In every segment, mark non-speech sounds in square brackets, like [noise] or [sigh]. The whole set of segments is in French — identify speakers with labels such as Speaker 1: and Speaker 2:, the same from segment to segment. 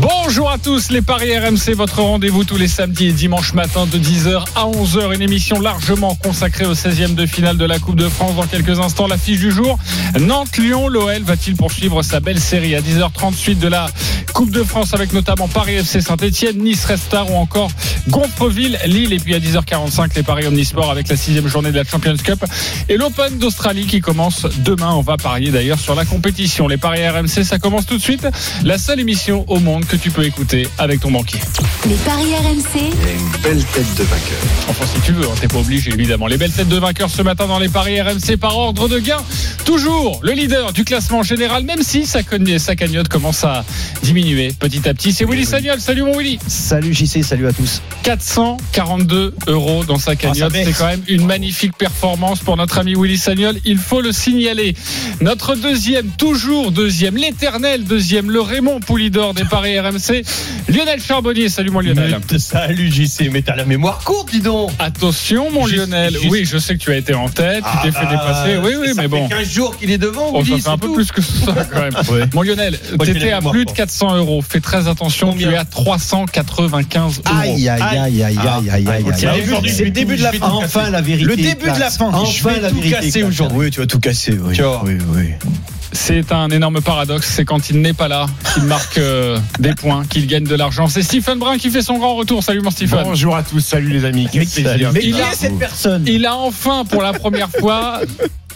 Speaker 1: Bonjour à tous, les Paris RMC, votre rendez-vous tous les samedis et dimanches matin de 10h à 11h. Une émission largement consacrée au 16e de finale de la Coupe de France. Dans quelques instants, l'affiche du jour. Nantes-Lyon, l'OL va-t-il poursuivre sa belle série à 10h38 de la Coupe de France avec notamment Paris FC Saint-Etienne, Nice Restar ou encore Gonfreville, Lille. Et puis à 10h45, les Paris Omnisport avec la sixième journée de la Champions Cup et l'Open d'Australie qui commence demain. On va parier d'ailleurs sur la compétition. Les Paris RMC, ça commence tout de suite. La seule émission au monde que tu peux écouter avec ton banquier.
Speaker 2: Les paris RMC,
Speaker 3: une belle tête de vainqueur.
Speaker 1: Enfin, si tu veux, hein, t'es pas obligé, évidemment. Les belles têtes de vainqueurs ce matin dans les paris RMC par ordre de gain. Toujours le leader du classement général, même si sa, cagnotte commence à diminuer petit à petit. C'est Willy Sagnol. Salut mon Willy.
Speaker 4: Salut JC, salut à tous.
Speaker 1: 442 euros dans sa cagnotte.
Speaker 4: baisse.
Speaker 1: C'est quand même une magnifique performance pour notre ami Willy Sagnol. Il faut le signaler. Notre deuxième, toujours deuxième, l'éternel deuxième, le Raymond Poulidor des paris RMC, Lionel Charbonnier. Salut mon Lionel.
Speaker 5: Mais- Salut JC, mais t'as la mémoire courte, dis donc.
Speaker 1: Attention, mon Lionel.
Speaker 5: juste-
Speaker 1: Oui, je sais que tu as été en tête, tu t'es fait
Speaker 5: bah,
Speaker 1: dépasser. Oui, oui,
Speaker 5: ça
Speaker 1: mais bon.
Speaker 5: fait 15 jours qu'il est devant,
Speaker 1: Oh, ça
Speaker 5: Willy,
Speaker 1: fait un
Speaker 5: c'est
Speaker 1: peu
Speaker 5: tout.
Speaker 1: plus que ça quand même. [laughs]
Speaker 5: Ouais.
Speaker 1: Mon Lionel, t'étais à plus de
Speaker 5: voir,
Speaker 1: 400 euros. Fais très attention, tu
Speaker 5: Combien
Speaker 1: es à 395 euros.
Speaker 4: Aïe, aïe, aïe, aïe, aïe, aïe, aïe, aïe. C'est le début de la fin.
Speaker 5: Enfin, la vérité.
Speaker 4: Le début de la fin. Enfin, la
Speaker 5: tout
Speaker 4: vérité.
Speaker 5: casser
Speaker 4: éclate.
Speaker 5: aujourd'hui.
Speaker 4: Oui, tu vas tout casser.
Speaker 5: Tu
Speaker 4: oui, oui.
Speaker 1: C'est un énorme paradoxe, c'est quand il n'est pas là qu'il marque euh, des points, qu'il gagne de l'argent. C'est Stephen Brun qui fait son grand retour. Salut mon Stephen.
Speaker 3: Bonjour à tous, salut les amis. Quel plaisir.
Speaker 4: Mais
Speaker 1: Il
Speaker 4: qui
Speaker 1: a-
Speaker 4: est cette personne?
Speaker 1: Il a enfin, pour la première fois,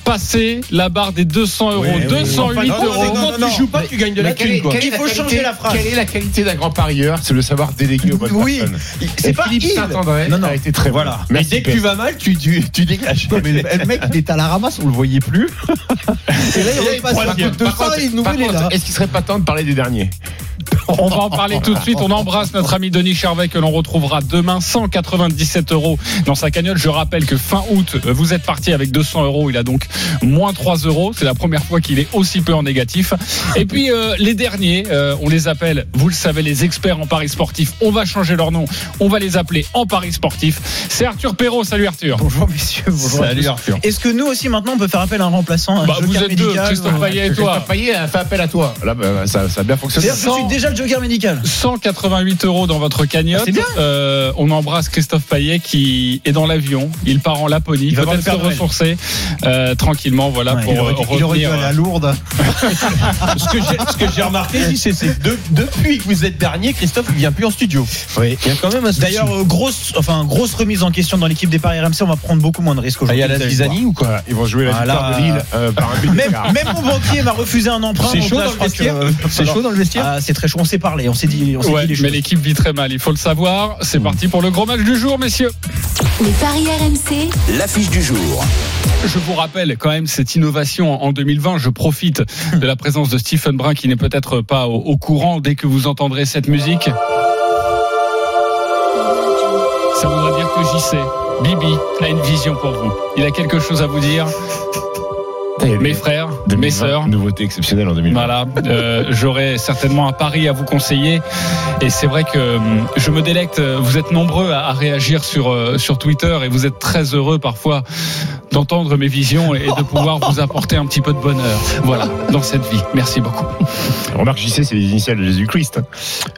Speaker 1: passé la barre des 200 euros.
Speaker 4: Oui, oui,
Speaker 1: 208
Speaker 4: oui.
Speaker 5: Non, non,
Speaker 1: euros.
Speaker 5: non, non, tu joues pas, tu gagnes de la
Speaker 3: Mais
Speaker 5: thune,
Speaker 4: Il faut
Speaker 3: qualité-
Speaker 4: changer la phrase.
Speaker 3: Quelle est la qualité d'un grand parieur? C'est le savoir déléguer aux bonnes
Speaker 4: Oui.
Speaker 3: personnes.
Speaker 4: C'est pas
Speaker 3: Philippe. Saint-André
Speaker 4: Non, non.
Speaker 3: a été très bon.
Speaker 4: Voilà.
Speaker 5: Mais
Speaker 3: Merci,
Speaker 5: dès que tu vas mal, tu, tu, tu dégages.
Speaker 4: Mais [laughs] le mec, il est à la ramasse, on le voyait plus. [laughs] Et là, il repasse
Speaker 3: Par contre. Est-ce qu'il serait pas temps de parler des derniers?
Speaker 1: On va en parler tout de suite. On embrasse notre ami Denis Charvet que l'on retrouvera demain 197 euros dans sa cagnotte. Je rappelle que fin août, vous êtes parti avec 200 euros. Il a donc moins 3 euros. C'est la première fois qu'il est aussi peu en négatif. Et puis euh, les derniers, euh, on les appelle, vous le savez, les experts en paris sportif. On va changer leur nom. On va les appeler en paris sportif. C'est Arthur Perrault. Salut Arthur.
Speaker 4: Bonjour messieurs, bonjour.
Speaker 5: Salut. Arthur.
Speaker 4: Est-ce que nous aussi maintenant on peut faire appel à un remplaçant un
Speaker 1: Bah, vous êtes deux, Christophe Payet et toi.
Speaker 3: Christophe Payet a fait appel à toi. Là, bah, ça, ça a bien fonctionné.
Speaker 4: C'est-à-dire que je suis déjà le joker médical.
Speaker 1: 188 euros dans votre cagnotte.
Speaker 4: Ah, c'est bien.
Speaker 1: Euh, on embrasse Christophe Payet qui est dans l'avion. Il part en Laponie.
Speaker 4: Il va
Speaker 1: Peut-être se ressourcer euh, tranquillement. Voilà
Speaker 4: Ouais,
Speaker 1: pour
Speaker 4: il aurait,
Speaker 1: euh,
Speaker 4: il aurait dû
Speaker 1: revenir.
Speaker 4: aller à Lourdes. [laughs]
Speaker 5: Ce que j'ai- ce que j'ai remarqué, c'est de- depuis que vous êtes dernier, Christophe, il vient plus en studio.
Speaker 4: Oui.
Speaker 5: Il y a quand même.
Speaker 4: D'ailleurs, euh, grosse, enfin, grosse remise en question dans l'équipe des paris RMC. On va prendre beaucoup moins de risques
Speaker 5: Ah, il
Speaker 4: aujourd'hui.
Speaker 5: y a la Zizani ou quoi?
Speaker 3: Ils vont jouer la victoire de Lille euh, par un but.
Speaker 4: Même, mon banquier m'a refusé un emprunt.
Speaker 5: C'est chaud dans le vestiaire?
Speaker 4: Euh,
Speaker 5: C'est chaud dans le vestiaire?
Speaker 4: Ah, c'est très chaud. On s'est parlé. On s'est dit, on s'est
Speaker 1: Ouais,
Speaker 4: dit les
Speaker 1: mais l'équipe vit très mal, il faut le savoir. C'est parti pour le gros match du jour, messieurs.
Speaker 2: Les paris RMC,
Speaker 6: L'affiche du jour.
Speaker 1: Je vous rappelle quand même cette innovation en 2020. Je profite de la présence de Stephen Brun qui n'est peut-être pas au, au courant dès que vous entendrez cette musique. Ça voudra dire que JC, Bibi, a une vision pour vous. Il a quelque chose à vous dire? Mes frères,
Speaker 3: 2020,
Speaker 1: mes sœurs.
Speaker 3: Nouveauté exceptionnelle en 2020.
Speaker 1: Voilà, euh, j'aurai certainement un pari à vous conseiller. Et c'est vrai que hum, je me délecte. Vous êtes nombreux à, à réagir sur euh, sur Twitter et vous êtes très heureux parfois d'entendre mes visions et de pouvoir vous apporter un petit peu de bonheur. Voilà, dans cette vie. Merci beaucoup.
Speaker 3: Remarque, JC, c'est les initiales de Jésus-Christ.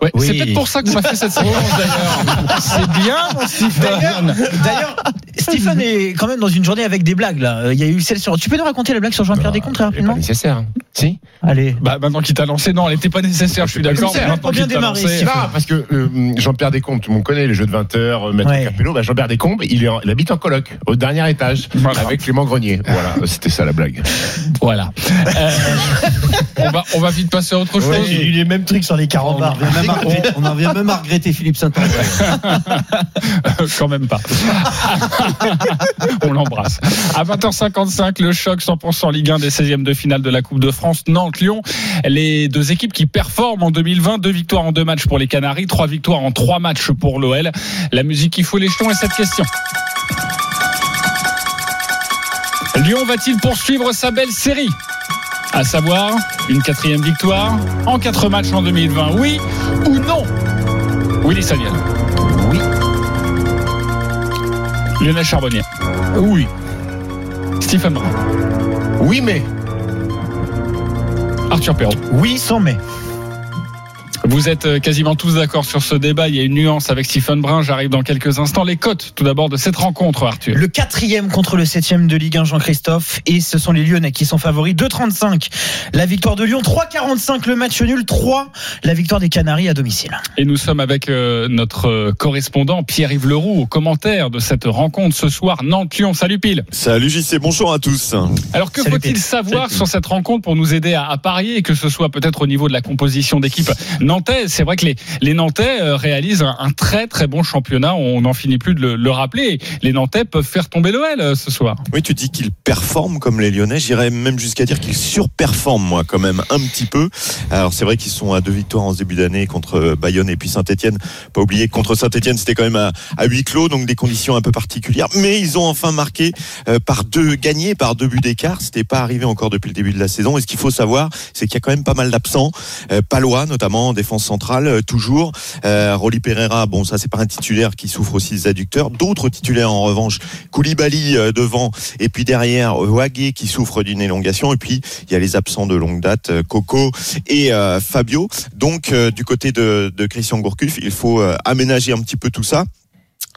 Speaker 1: Ouais,
Speaker 4: Oui.
Speaker 1: C'est peut-être pour ça qu'on m'a fait cette [laughs] séquence d'ailleurs. C'est bien, Stephen.
Speaker 4: D'ailleurs, d'ailleurs, Stephen est quand même dans une journée avec des blagues là. Euh, Il y a eu celle sur. Tu peux nous raconter la blague sur Jean-Pierre Descomptes très
Speaker 3: C'est pas
Speaker 4: rapidement
Speaker 3: nécessaire. hein. Si
Speaker 4: Allez.
Speaker 1: Bah maintenant qu'il t'a lancé, non, elle n'était pas nécessaire. Je suis d'accord. Maintenant qu'il t'a
Speaker 4: démarrer,
Speaker 1: lancé,
Speaker 4: Stephen.
Speaker 3: Non, parce que euh, Jean-Pierre Descombes, tout le monde connaît les jeux de 20 heures, Maître
Speaker 4: Ouais.
Speaker 3: Capello. Bah, Jean-Pierre Descombes, il, est en- il habite en coloc, au dernier étage,
Speaker 1: Voilà.
Speaker 3: avec Clément Grenier. Voilà, [laughs] c'était ça la blague.
Speaker 1: Voilà. Euh, on va on va vite passer à autre chose.
Speaker 4: Ouais, j'ai eu les mêmes trucs sur les carambars.
Speaker 1: On en vient même à regretter-
Speaker 4: on en vient même à regretter Philippe Saint-André. [laughs]
Speaker 1: Quand même pas. [laughs] On l'embrasse. À 20h55, le choc 100% Ligue 1 des 16e de finale de la Coupe de France, Nantes-Lyon. Les deux équipes qui performent en 2020, deux victoires en deux matchs pour les Canaries, trois victoires en trois matchs pour l'OL. La musique qui fout les jetons est cette question. Lyon va-t-il poursuivre sa belle série? À savoir, une quatrième victoire en quatre matchs en 2020. Oui ou non? Willy Sagnol.
Speaker 4: Oui.
Speaker 1: Lionel Charbonnier.
Speaker 3: Oui.
Speaker 1: Stephen Brun.
Speaker 3: Oui, mais.
Speaker 1: Arthur Perrault.
Speaker 4: Oui, sans mais.
Speaker 1: Vous êtes euh, quasiment tous d'accord sur ce débat. Il y a une nuance avec Stephen Brun. J'arrive dans quelques instants. Les cotes, tout d'abord, de cette rencontre, Arthur.
Speaker 4: Le quatrième contre le septième de Ligue 1, Jean-Christophe. Et ce sont les Lyonnais qui sont favoris. 2,35 la victoire de Lyon. 3,45 le match nul. 3 la victoire des Canaries à domicile.
Speaker 1: Et nous sommes avec euh, notre correspondant Pierre-Yves Leroux au commentaire de cette rencontre ce soir. Nantes-Lyon. Salut Pile.
Speaker 7: Salut JC, bonjour à tous.
Speaker 1: Alors que faut-il savoir
Speaker 4: Salut,
Speaker 1: sur cette rencontre pour nous aider à, à parier, que ce soit peut-être au niveau de la composition d'équipe [laughs] nantaise C'est vrai que les, les Nantais euh, réalisent un, un très très bon championnat. On n'en finit plus de le, le rappeler. Les Nantais peuvent faire tomber l'OL euh, ce soir.
Speaker 7: Oui, tu dis qu'ils performent comme les Lyonnais. J'irais même jusqu'à dire qu'ils surperforment, moi, quand même, un petit peu. Alors, c'est vrai qu'ils sont à deux victoires en ce début d'année contre euh, Bayonne et puis Saint-Etienne. Pas oublier que contre Saint-Etienne, c'était quand même à, à huis clos, donc des conditions un peu particulières. Mais ils ont enfin marqué euh, par deux, gagné par deux buts d'écart. C'était pas arrivé encore depuis le début de la saison. Et ce qu'il faut savoir, c'est qu'il y a quand même pas mal d'absents. Euh, Palois, notamment, en défense centrale, euh, toujours. Euh, Rolly Pereira, bon, ça, c'est pas un titulaire qui souffre aussi des adducteurs. D'autres titulaires, en revanche, Koulibaly euh, devant, et puis derrière, Wagé qui souffre d'une élongation. Et puis, il y a les absents de longue date, Coco et Fabio. Donc, du côté de, de Christian Gourcuff, il faut aménager un petit peu tout ça.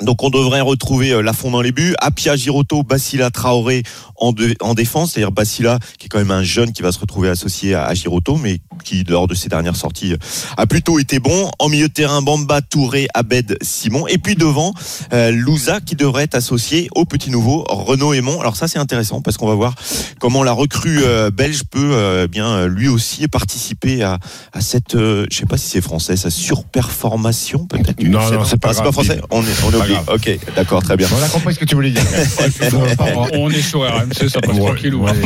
Speaker 7: Donc on devrait retrouver euh, Lafond dans les buts, Apia Giroto, Basila Traoré en, de- en défense, c'est-à-dire Basila qui est quand même un jeune qui va se retrouver associé à, à Giroto, mais qui lors de ses dernières sorties euh, a plutôt été bon. En milieu de terrain, Bamba, Touré, Abed, Simon, et puis devant euh, Louza qui devrait être associé au petit nouveau Renaud Aymon. Alors ça c'est intéressant parce qu'on va voir comment la recrue euh, belge peut euh, bien lui aussi participer à, à cette, euh, je sais pas si c'est français, sa surperformation peut-être.
Speaker 3: Non, non, c'est pas
Speaker 7: Ah, pas français. On est, on est
Speaker 3: Pas
Speaker 7: oublié.
Speaker 3: Grave.
Speaker 7: Ok, d'accord, très bien.
Speaker 3: On a compris ce que tu voulais dire. [laughs]
Speaker 1: On est sur RMC, ça passe tranquille.
Speaker 3: ouais. [laughs]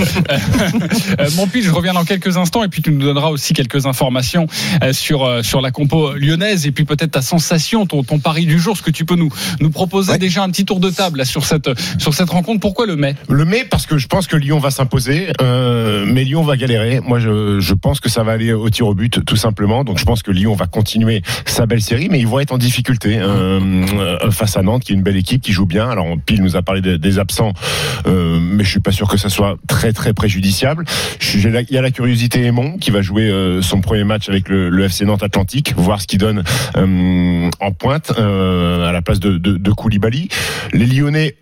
Speaker 1: Euh, Mon pitch, je reviens dans quelques instants et puis tu nous donneras aussi quelques informations euh, sur euh, sur la compo lyonnaise et puis peut-être ta sensation, ton, ton pari du jour, ce que tu peux nous nous proposer
Speaker 7: Ouais.
Speaker 1: déjà un petit tour de table là, sur cette sur cette rencontre. Pourquoi le mai?
Speaker 3: Le mais parce que je pense que Lyon va s'imposer, euh, mais Lyon va galérer. Moi, je, je pense que ça va aller au tir au but, tout simplement. Donc, je pense que Lyon va continuer sa belle série, mais ils vont être en difficulté euh, euh, face à Nantes, qui est une belle équipe, qui joue bien. Alors, Pile nous a parlé des, absents, euh, mais je suis pas sûr que ça soit très très préjudiciable. Il y a la curiosité Aymon qui va jouer euh, son premier match avec le, le FC Nantes Atlantique, voir ce qu'il donne euh, en pointe euh, à la place de, de, de Koulibaly. Les Lyonnais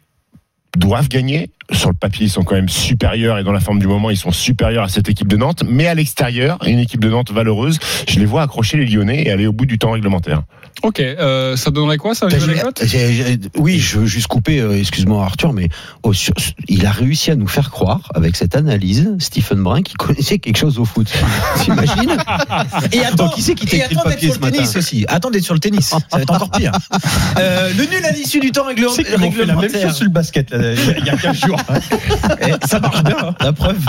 Speaker 3: doivent gagner. Sur le papier, ils sont quand même supérieurs et dans la forme du moment, ils sont supérieurs à cette équipe de Nantes. Mais à l'extérieur, une équipe de Nantes valeureuse, je les vois accrocher les Lyonnais et aller au bout du temps réglementaire.
Speaker 1: Ok, euh, ça donnerait quoi ça
Speaker 8: Oui, je veux juste couper, euh, excuse-moi Arthur, mais sur- il a réussi à nous faire croire, avec cette analyse, Stephen Brun, qu'il connaissait quelque chose au foot. [laughs] T'imagines
Speaker 4: Et attends,
Speaker 8: qui c'est qui t'a
Speaker 4: et
Speaker 8: écrit le papier ce matin
Speaker 4: tennis aussi. Attends d'être sur le tennis. Ça va être encore pire. [laughs] Euh, le nul à l'issue du temps
Speaker 5: m'ont fait la même
Speaker 4: réglementaire.
Speaker 5: chose sur le basket là, il y a- il y a 15 jours. [laughs]
Speaker 4: Ça marche bien, hein, la preuve.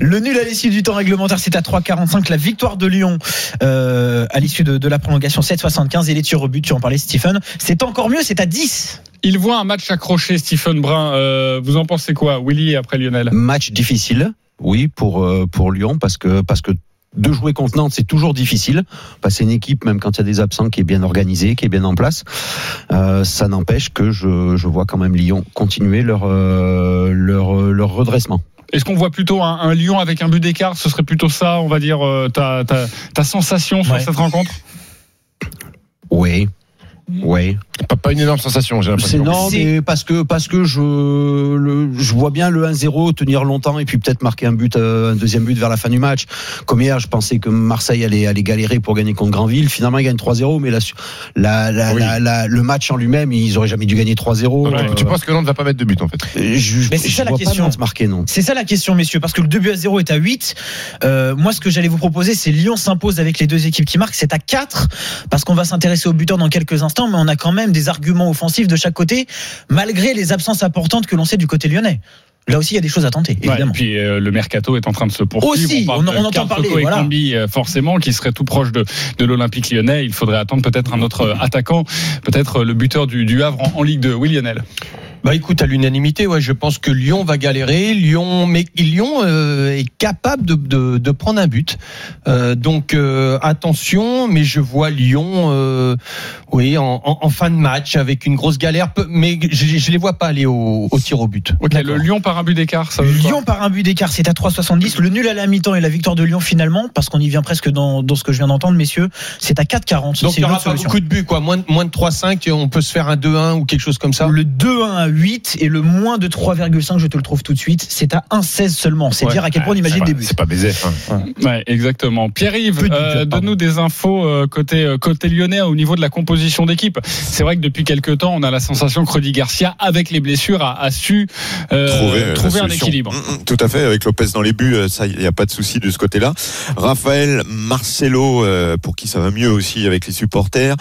Speaker 4: Le nul à l'issue du temps réglementaire, c'est à 3,45. La victoire de Lyon euh, à l'issue de, de la prolongation, 7,75. Et les tirs au but, tu en parlais, Stephen. C'est encore mieux, c'est à 10.
Speaker 1: Il voit un match accroché, Stephen Brun. Euh, vous en pensez quoi, Willy après Lionel?
Speaker 8: Match difficile, oui, pour, euh, pour Lyon, parce que, parce que de jouer contre Nantes, c'est toujours difficile. C'est une équipe, même quand il y a des absents, qui est bien organisée, qui est bien en place. Euh, ça n'empêche que je, je vois quand même Lyon continuer leur, euh, leur, euh, leur redressement.
Speaker 1: Est-ce qu'on voit plutôt un, un Lyon avec un but d'écart? Ce serait plutôt ça, on va dire, euh, ta, ta, ta sensation sur
Speaker 4: Ouais.
Speaker 1: cette rencontre?
Speaker 8: Oui. Oui.
Speaker 3: Pas, pas une énorme sensation, j'ai
Speaker 8: C'est
Speaker 3: l'impression.
Speaker 8: non,
Speaker 4: C'est-
Speaker 8: mais parce que parce que je le, je vois bien le 1-0 tenir longtemps et puis peut-être marquer un but, euh, un deuxième but vers la fin du match. Comme hier, je pensais que Marseille allait allait galérer pour gagner contre Granville. Finalement, ils gagnent 3-0, mais la, la, la,
Speaker 3: Oui.
Speaker 8: la- la- le match en lui-même, ils auraient jamais dû gagner 3-0.
Speaker 3: Donc, tu- tu penses que Nantes va pas mettre de but en fait?
Speaker 8: Euh, je,
Speaker 4: Mais c'est ça la question.
Speaker 8: Nantes marquer, non.
Speaker 4: C'est ça la question, messieurs, parce que le 2 buts à 0 est à 8. Euh, moi, ce que j'allais vous proposer, c'est Lyon s'impose avec les deux équipes qui marquent. C'est à 4, parce qu'on va s'intéresser aux buteurs dans quelques instants, mais on a quand même des arguments offensifs de chaque côté, malgré les absences importantes que l'on sait du côté lyonnais. Là aussi, il y a des choses à tenter,
Speaker 1: Ouais,
Speaker 4: évidemment.
Speaker 1: et puis euh, le mercato est en train de se poursuivre.
Speaker 4: Aussi, on-
Speaker 1: de
Speaker 4: on entend parler,
Speaker 1: et
Speaker 4: voilà.
Speaker 1: Combi, euh, forcément, qui serait tout proche de, de l'Olympique lyonnais. Il faudrait attendre peut-être un autre euh, attaquant, peut-être le buteur du, du Havre en, en Ligue 2. Oui, Lionel.
Speaker 5: Bah écoute, à l'unanimité, ouais, je pense que Lyon va galérer. Lyon, mais Lyon euh, est capable de, de, de prendre un but. Euh, donc euh, attention, mais je vois Lyon, euh, oui, en, en, en fin de match avec une grosse galère, mais je, je les vois pas aller au, au tir au but.
Speaker 1: Ok, le Lyon par un but d'écart, ça veut dire quoi
Speaker 4: Lyon par un but d'écart, c'est à 3,70. Le nul à la mi-temps et la victoire de Lyon finalement, parce qu'on y vient presque dans, dans ce que je viens d'entendre, messieurs, c'est à 4,40.
Speaker 5: Donc
Speaker 4: C'est
Speaker 5: il n'y aura pas
Speaker 4: solution.
Speaker 5: beaucoup de buts, quoi. Moins, de- moins de 3-5, on peut se faire un 2-1 ou quelque chose comme ça.
Speaker 4: Le 2-1 à 8 et le moins de 3,5, je te le trouve tout de suite, c'est à 1,16 seulement. C'est
Speaker 5: Ouais.
Speaker 4: dire à quel point on imagine des buts.
Speaker 3: C'est pas baiser. hein.
Speaker 1: Ouais, exactement. Pierre-Yves, euh, donne-nous des infos euh, côté euh, côté lyonnais au niveau de la composition d'équipe. C'est vrai que depuis quelques temps, on a la sensation que Rudy Garcia, avec les blessures, a, a su euh,
Speaker 7: trouver,
Speaker 1: un équilibre.
Speaker 7: Mm, mm, Tout à fait, avec Lopez dans les buts, ça, il n'y a pas de souci de ce côté-là. Raphaël Marcelo, pour qui ça va mieux aussi avec les supporters.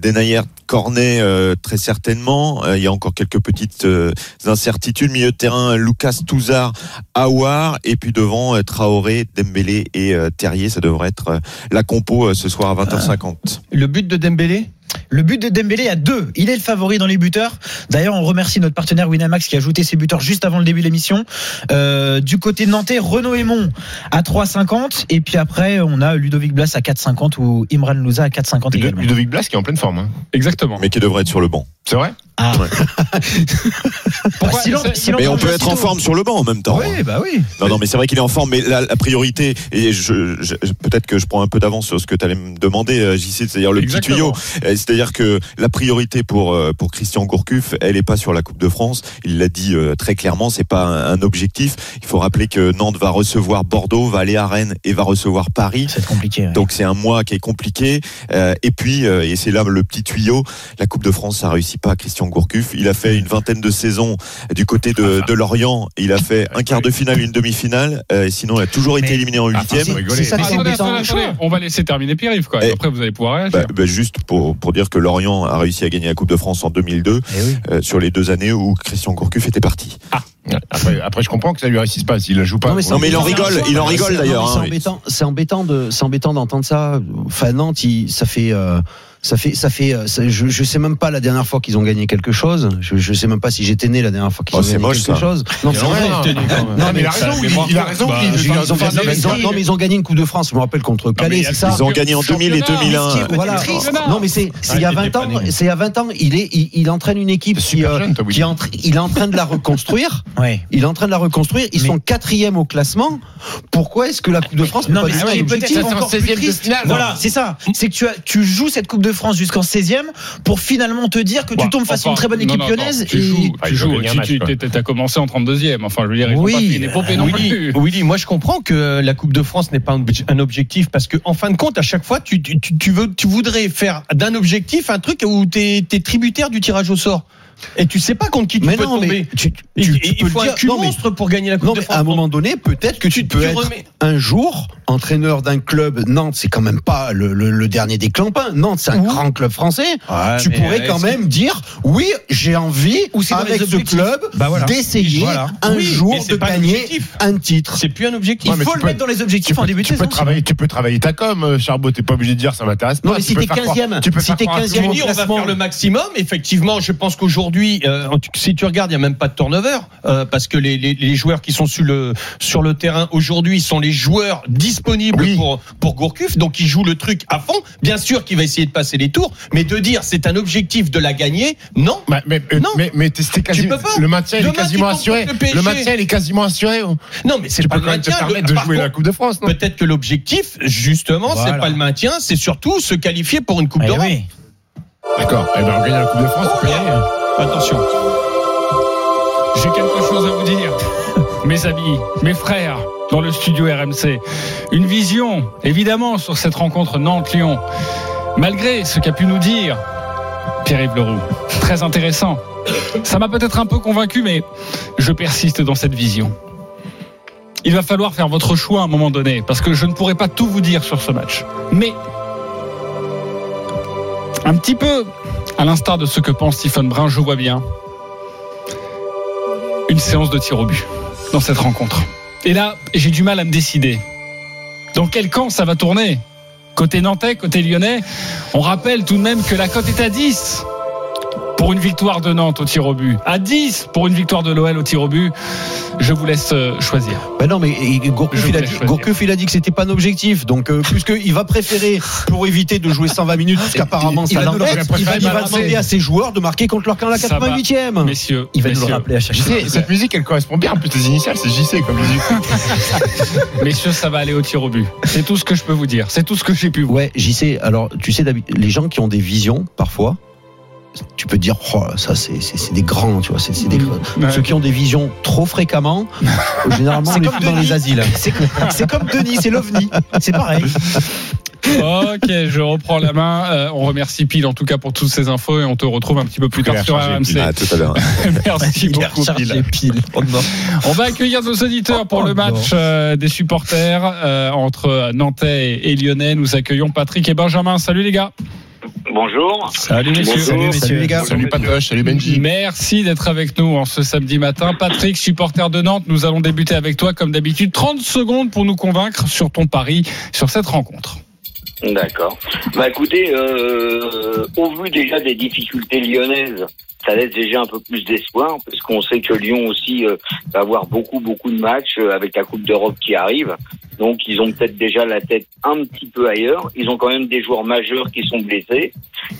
Speaker 7: Denayer Cornet, euh, très certainement. Euh, Il y a encore quelques petites euh, incertitudes. Milieu de terrain, Lucas Touzard, Awar. Et puis devant, Traoré, Dembélé et Terrier. Ça devrait être la compo ce soir à 20h50.
Speaker 5: Le but de Dembélé?
Speaker 4: Le but de Dembélé à 2. Il est le favori dans les buteurs. D'ailleurs, on remercie notre partenaire Winamax qui a ajouté ses buteurs juste avant le début de l'émission. Euh, du côté nantais, Renaud Aymon à 3,50. Et puis après, on a Ludovic Blas à 4,50 ou Imran Louza à 4,50
Speaker 3: Ludo-
Speaker 4: également.
Speaker 3: Ludovic Blas qui est en pleine forme. hein.
Speaker 1: Exactement.
Speaker 7: Mais qui devrait être sur le banc.
Speaker 3: C'est vrai
Speaker 4: Ah. [laughs]
Speaker 1: Pourquoi-
Speaker 4: Silence-
Speaker 1: c'est-
Speaker 4: silence
Speaker 7: Mais on peut être en forme sur le banc en même temps. hein.
Speaker 4: Oui, bah oui.
Speaker 7: Non, non, mais c'est vrai qu'il est en forme. Mais la, la priorité, et je, je- peut-être que je prends un peu d'avance sur ce que tu allais me demander, euh, JC, c'est-à-dire le
Speaker 1: Exactement.
Speaker 7: petit tuyau. C'est-à-dire que la priorité pour euh, pour Christian Gourcuff, elle est pas sur la Coupe de France. Il l'a dit euh, très clairement, c'est pas un, un objectif. Il faut rappeler que Nantes va recevoir Bordeaux, va aller à Rennes et va recevoir Paris.
Speaker 4: C'est compliqué. ouais.
Speaker 7: Donc c'est un mois qui est compliqué. Euh, et puis, et c'est là le petit tuyau, la Coupe de France, ça réussit pas à Christian Gourcuff. Il a fait une vingtaine de saisons du côté de, de Lorient. Il a fait un quart de finale, une demi-finale. Euh, et sinon, il a toujours été
Speaker 4: Mais-
Speaker 7: éliminé en
Speaker 3: Ah,
Speaker 7: huitième.
Speaker 1: On va laisser terminer Pierre-Yves. Après, vous allez pouvoir réagir.
Speaker 7: Bah, bah, juste pour, pour dire que Lorient a réussi à gagner la Coupe de France en 2002,
Speaker 4: Eh oui.
Speaker 7: euh, sur les deux années où Christian Gourcuff était parti.
Speaker 3: Après, après, je comprends que ça lui réussisse pas s'il la joue pas.
Speaker 7: Non, mais il en rigole, il en rigole
Speaker 8: C'est-
Speaker 7: d'ailleurs.
Speaker 8: mais
Speaker 7: hein.
Speaker 8: C'est embêtant, c'est embêtant de, c'est embêtant d'entendre ça. Enfin, Nantes, il- ça fait, euh, ça fait, ça fait, euh, ça- je, je sais même pas la dernière fois qu'ils ont gagné quelque chose. Je, je sais même pas si j'étais né la dernière fois qu'ils
Speaker 7: Oh,
Speaker 8: ont gagné
Speaker 7: moche,
Speaker 8: quelque
Speaker 7: ça.
Speaker 8: chose. Non, c'est vrai.
Speaker 3: non,
Speaker 8: Non,
Speaker 3: mais il a raison, il, il a raison.
Speaker 1: Bah,
Speaker 3: il-
Speaker 8: Ils ont,
Speaker 3: il-
Speaker 8: ils ont-
Speaker 3: il-
Speaker 8: ils ont- non, mais ils ont gagné une Coupe de France, je me rappelle contre Calais, c'est ça.
Speaker 7: Ils ont gagné en 2000 et
Speaker 1: Championnat,
Speaker 7: 2001.
Speaker 4: ce qui est
Speaker 8: Voilà.
Speaker 4: triste.
Speaker 8: Non, mais c'est, c'est il y a 20 ans, c'est il y a 20 ans, il est, il, entraîne une équipe qui, euh, il est en train de la reconstruire. [laughs]
Speaker 4: Ouais.
Speaker 8: Il est en train de la reconstruire. Ils sont quatrième au classement. Pourquoi est-ce que la Coupe de France
Speaker 4: Non,
Speaker 8: pas un
Speaker 4: peut-être
Speaker 8: objectif
Speaker 4: encore plus triste, voilà, c'est ça. C'est que tu, as, tu joues cette Coupe de France jusqu'en 16e pour finalement te dire que tu tombes face à une très bonne équipe lyonnaise.
Speaker 1: Tu
Speaker 4: et-
Speaker 1: joues, tu joues. t'as commencé en 32e. Enfin, je veux dire,
Speaker 4: Oui.
Speaker 5: Willy,
Speaker 1: plus.
Speaker 5: Willy, moi je comprends que la Coupe de France n'est pas un obje- un objectif parce que en fin de compte, à chaque fois, tu, tu, tu- tu veux, tu voudrais faire d'un objectif un truc où tu es, tributaire du tirage au sort. Et tu sais pas contre qui tu
Speaker 8: Mais
Speaker 5: peux
Speaker 8: non, mais
Speaker 5: tomber.
Speaker 8: tu,
Speaker 5: Et-
Speaker 8: tu- tu
Speaker 5: il
Speaker 8: peux
Speaker 5: faut un
Speaker 8: dire.
Speaker 5: cul
Speaker 8: Non, mais-
Speaker 5: monstre pour gagner la Coupe
Speaker 8: Non,
Speaker 5: de
Speaker 8: mais
Speaker 5: France.
Speaker 8: à un moment donné, peut-être que tu,
Speaker 5: Tu-
Speaker 8: peux
Speaker 5: tu
Speaker 8: être
Speaker 5: remets-
Speaker 8: un jour entraîneur d'un club. Nantes, c'est quand même pas le, le- le dernier des clampins. Nantes, c'est un grand club français.
Speaker 5: Ouais,
Speaker 8: tu
Speaker 5: mais,
Speaker 8: pourrais quand même dire, oui, j'ai envie,
Speaker 4: Ou
Speaker 8: avec ce club,
Speaker 4: Bah voilà.
Speaker 8: d'essayer
Speaker 4: Voilà.
Speaker 8: un
Speaker 5: Oui,
Speaker 8: jour
Speaker 5: mais
Speaker 8: de
Speaker 5: un
Speaker 8: gagner un titre.
Speaker 5: C'est plus un objectif.
Speaker 4: Il
Speaker 3: mais
Speaker 4: faut
Speaker 3: tu
Speaker 4: le
Speaker 3: peux-
Speaker 4: mettre dans les objectifs
Speaker 3: Tu
Speaker 4: en
Speaker 3: peux,
Speaker 4: début de
Speaker 3: tu peux
Speaker 4: saison.
Speaker 3: travailler, tu peux travailler ta com, euh, Charbot. T'es pas obligé de dire ça m'intéresse pas.
Speaker 8: Non, mais si t'es
Speaker 3: faire croire-
Speaker 8: 15e,
Speaker 3: tu peux
Speaker 8: si t'es
Speaker 3: croire à tout le
Speaker 8: 15e,
Speaker 3: monde.
Speaker 5: Kenny, on va faire le maximum. Effectivement, je pense qu'aujourd'hui, euh, si tu regardes, il n'y a même pas de turnover euh, parce que les, les, les joueurs qui sont sur le sur le terrain aujourd'hui sont les joueurs disponibles
Speaker 3: Oui.
Speaker 5: pour pour Gourcuff, donc il joue le truc à fond. Bien sûr qu'il va essayer de passer les tours, mais de dire c'est un objectif de la gagner, non.
Speaker 3: Mais, mais, euh,
Speaker 5: Non.
Speaker 3: mais, mais c'était quasi-
Speaker 5: peux pas.
Speaker 3: le maintien il est quasiment assuré.
Speaker 5: le
Speaker 3: maintien il est quasiment assuré.
Speaker 5: Non, mais c'est pas le
Speaker 3: te
Speaker 5: maintien.
Speaker 3: permettre
Speaker 5: Le-
Speaker 3: de jouer la Coupe de France.
Speaker 5: Peut-être que l'objectif, justement, c'est
Speaker 4: Voilà.
Speaker 5: pas le maintien, c'est surtout se qualifier pour une Coupe
Speaker 4: Eh
Speaker 5: d'Europe.
Speaker 4: oui.
Speaker 3: D'accord. Eh ben, on gagne la Coupe de France.
Speaker 5: Oh
Speaker 3: on peut y
Speaker 5: là.
Speaker 3: aller.
Speaker 5: Attention.
Speaker 1: J'ai quelque chose à vous dire, [laughs] mes amis, mes frères, dans le studio RMC. Une vision, évidemment, sur cette rencontre Nantes-Lyon. Malgré ce qu'a pu nous dire Pierre-Yves Leroux. Très intéressant. Ça m'a peut-être un peu convaincu, mais je persiste dans cette vision. Il va falloir faire votre choix à un moment donné, parce que je ne pourrai pas tout vous dire sur ce match. Mais, un petit peu, à l'instar de ce que pense Stephen Brun, je vois bien une séance de tir au but dans cette rencontre. Et là, j'ai du mal à me décider. Dans quel camp ça va tourner? Côté nantais, côté lyonnais On rappelle tout de même que la cote est à 10 pour une victoire de Nantes au tir au but, à 10 pour une victoire de l'OL au tir au but. Je vous laisse euh, choisir.
Speaker 8: Ben non, mais Gourcuff, il, a dit. Gourcuff, il a dit que c'était pas un objectif. Donc, euh, puisqu'il va préférer, pour éviter de jouer 120 minutes, parce qu'apparemment
Speaker 4: il
Speaker 8: ça l'embête, il va,
Speaker 4: il va
Speaker 8: demander à ses joueurs de marquer contre leur camp à la
Speaker 1: Ça va.
Speaker 8: 88e.
Speaker 1: Messieurs,
Speaker 4: Il va nous le
Speaker 1: messieurs,
Speaker 4: rappeler à chaque fois.
Speaker 3: sais, cette musique, elle correspond bien. En plus, tes initiales, c'est JC comme musique. [laughs]
Speaker 1: messieurs, ça va aller au tir au but. C'est tout ce que je peux vous dire. C'est tout ce que j'ai pu vous.
Speaker 8: Ouais, sais. Alors, tu sais, les gens qui ont des visions, parfois, tu peux te dire, oh, ça, c'est, c'est, c'est des grands, tu vois. C'est, des,
Speaker 1: Ouais.
Speaker 8: Ceux qui ont des visions trop fréquemment, [laughs] généralement, on
Speaker 4: C'est
Speaker 8: les
Speaker 4: comme
Speaker 8: fout dans
Speaker 4: Denis.
Speaker 8: les asiles. [laughs]
Speaker 4: C'est comme Denis, c'est l'OVNI. C'est pareil.
Speaker 1: Ok, je reprends la main. Euh, on remercie Pile en tout cas pour toutes ces infos et on te retrouve un petit peu plus tard sur RMC.
Speaker 7: Ah, tout à l'heure. [laughs]
Speaker 1: Merci beaucoup Pile.
Speaker 4: pile. Oh.
Speaker 1: On va accueillir nos auditeurs pour
Speaker 4: Oh,
Speaker 1: le match euh, des supporters euh, entre Nantais et, et Lyonnais. Nous accueillons Patrick et Benjamin. Salut les gars.
Speaker 9: Bonjour.
Speaker 1: Salut messieurs.
Speaker 4: Salut, messieurs.
Speaker 8: Salut les gars.
Speaker 3: Salut Patoche, salut Benji.
Speaker 1: Merci d'être avec nous en ce samedi matin. Patrick, supporter de Nantes, nous allons débuter avec toi comme d'habitude. 30 secondes pour nous convaincre sur ton pari sur cette rencontre.
Speaker 9: D'accord. Bah écoutez, euh, au vu déjà des difficultés lyonnaises, ça laisse déjà un peu plus d'espoir parce qu'on sait que Lyon aussi euh, va avoir beaucoup beaucoup de matchs euh, avec la Coupe d'Europe qui arrive. Donc ils ont peut-être déjà la tête un petit peu ailleurs. Ils ont quand même des joueurs majeurs qui sont blessés.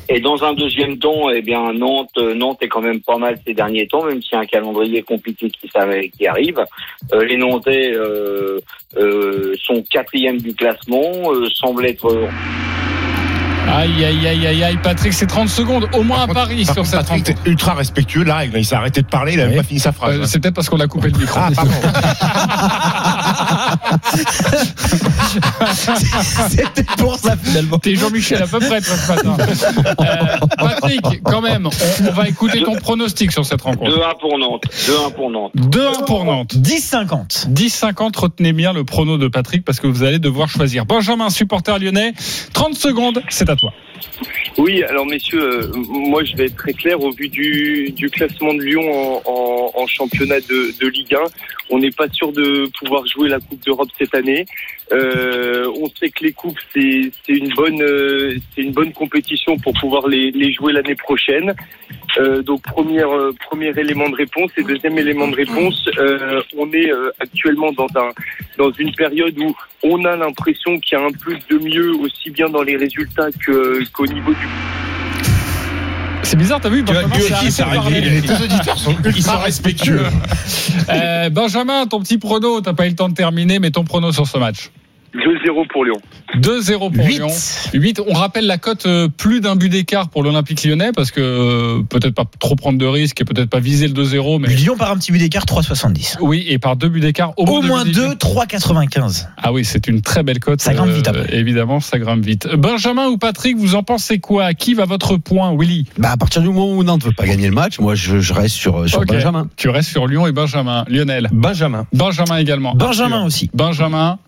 Speaker 9: Et dans un deuxième temps, eh bien Nantes, euh, Nantes est quand même pas mal ces derniers temps, même s'il y a un calendrier compliqué qui, arrive. Euh, les Nantais euh, sont quatrième du classement, semblent être
Speaker 1: Aïe, aïe, aïe, aïe, aïe. Patrick, c'est 30 secondes, au moins un
Speaker 3: Par
Speaker 1: pari
Speaker 3: Par
Speaker 1: sur cette
Speaker 3: Patrick,
Speaker 1: rencontre.
Speaker 3: ultra respectueux règle. Il s'est arrêté de parler, il a même
Speaker 4: Oui.
Speaker 3: pas fini sa phrase.
Speaker 1: Euh, c'est peut-être parce qu'on a coupé le micro.
Speaker 3: Ah, pardon. [laughs]
Speaker 4: C'était pour ça finalement.
Speaker 1: T'es Jean-Michel à peu près toi, ce matin. Euh, Patrick, quand même, on, on va écouter ton pronostic sur cette rencontre.
Speaker 9: 2-1 pour Nantes. 2-1 pour Nantes.
Speaker 1: 2-1 pour Nantes.
Speaker 4: 10-50.
Speaker 1: 10-50, retenez bien le prono de Patrick parce que vous allez devoir choisir. Benjamin, supporter lyonnais, 30 secondes, c'est
Speaker 10: Oui, alors messieurs, euh, moi je vais être très clair au vu du, classement de Lyon en, championnat de Ligue 1. On n'est pas sûr de pouvoir jouer la Coupe d'Europe cette année. Euh, on sait que les coupes c'est c'est une bonne euh, c'est une bonne compétition pour pouvoir les, les jouer l'année prochaine. Euh, donc première euh, premier élément de réponse et deuxième élément de réponse, euh, on est euh, actuellement dans un dans une période où on a l'impression qu'il y a un peu de mieux aussi bien dans les résultats que qu'au niveau du
Speaker 1: C'est bizarre, t'as vu Benjamin s'est.
Speaker 3: Les deux auditeurs sont [laughs] ultra respectueux.
Speaker 1: Euh, Benjamin, ton petit prono, t'as pas eu le temps de terminer, mais ton prono sur ce match
Speaker 10: 2-0 pour Lyon.
Speaker 1: 2-0 pour
Speaker 4: 8.
Speaker 1: Lyon. 8. On rappelle la cote euh, plus d'un but d'écart pour l'Olympique lyonnais parce que euh, peut-être pas trop prendre de risques et peut-être pas viser le 2-0, mais
Speaker 4: Lyon par un petit but d'écart, 3,70.
Speaker 1: oui, et par deux buts d'écart au,
Speaker 4: Au
Speaker 1: deux
Speaker 4: moins
Speaker 1: buts d'écart.
Speaker 4: 2, 3,95.
Speaker 1: Ah oui, c'est une très belle cote.
Speaker 4: Ça grimpe vite après.
Speaker 1: Évidemment, ça grimpe vite. Benjamin ou Patrick, vous en pensez quoi? À qui va votre point, Willy?
Speaker 8: Bah, à partir du moment où Nantes veut pas gagner le match, moi, je, je reste sur. Benjamin.
Speaker 1: Tu restes sur Lyon et Benjamin. Lionel.
Speaker 5: Benjamin.
Speaker 1: Benjamin également.
Speaker 4: Benjamin
Speaker 1: Arthur.
Speaker 4: aussi.
Speaker 1: Benjamin.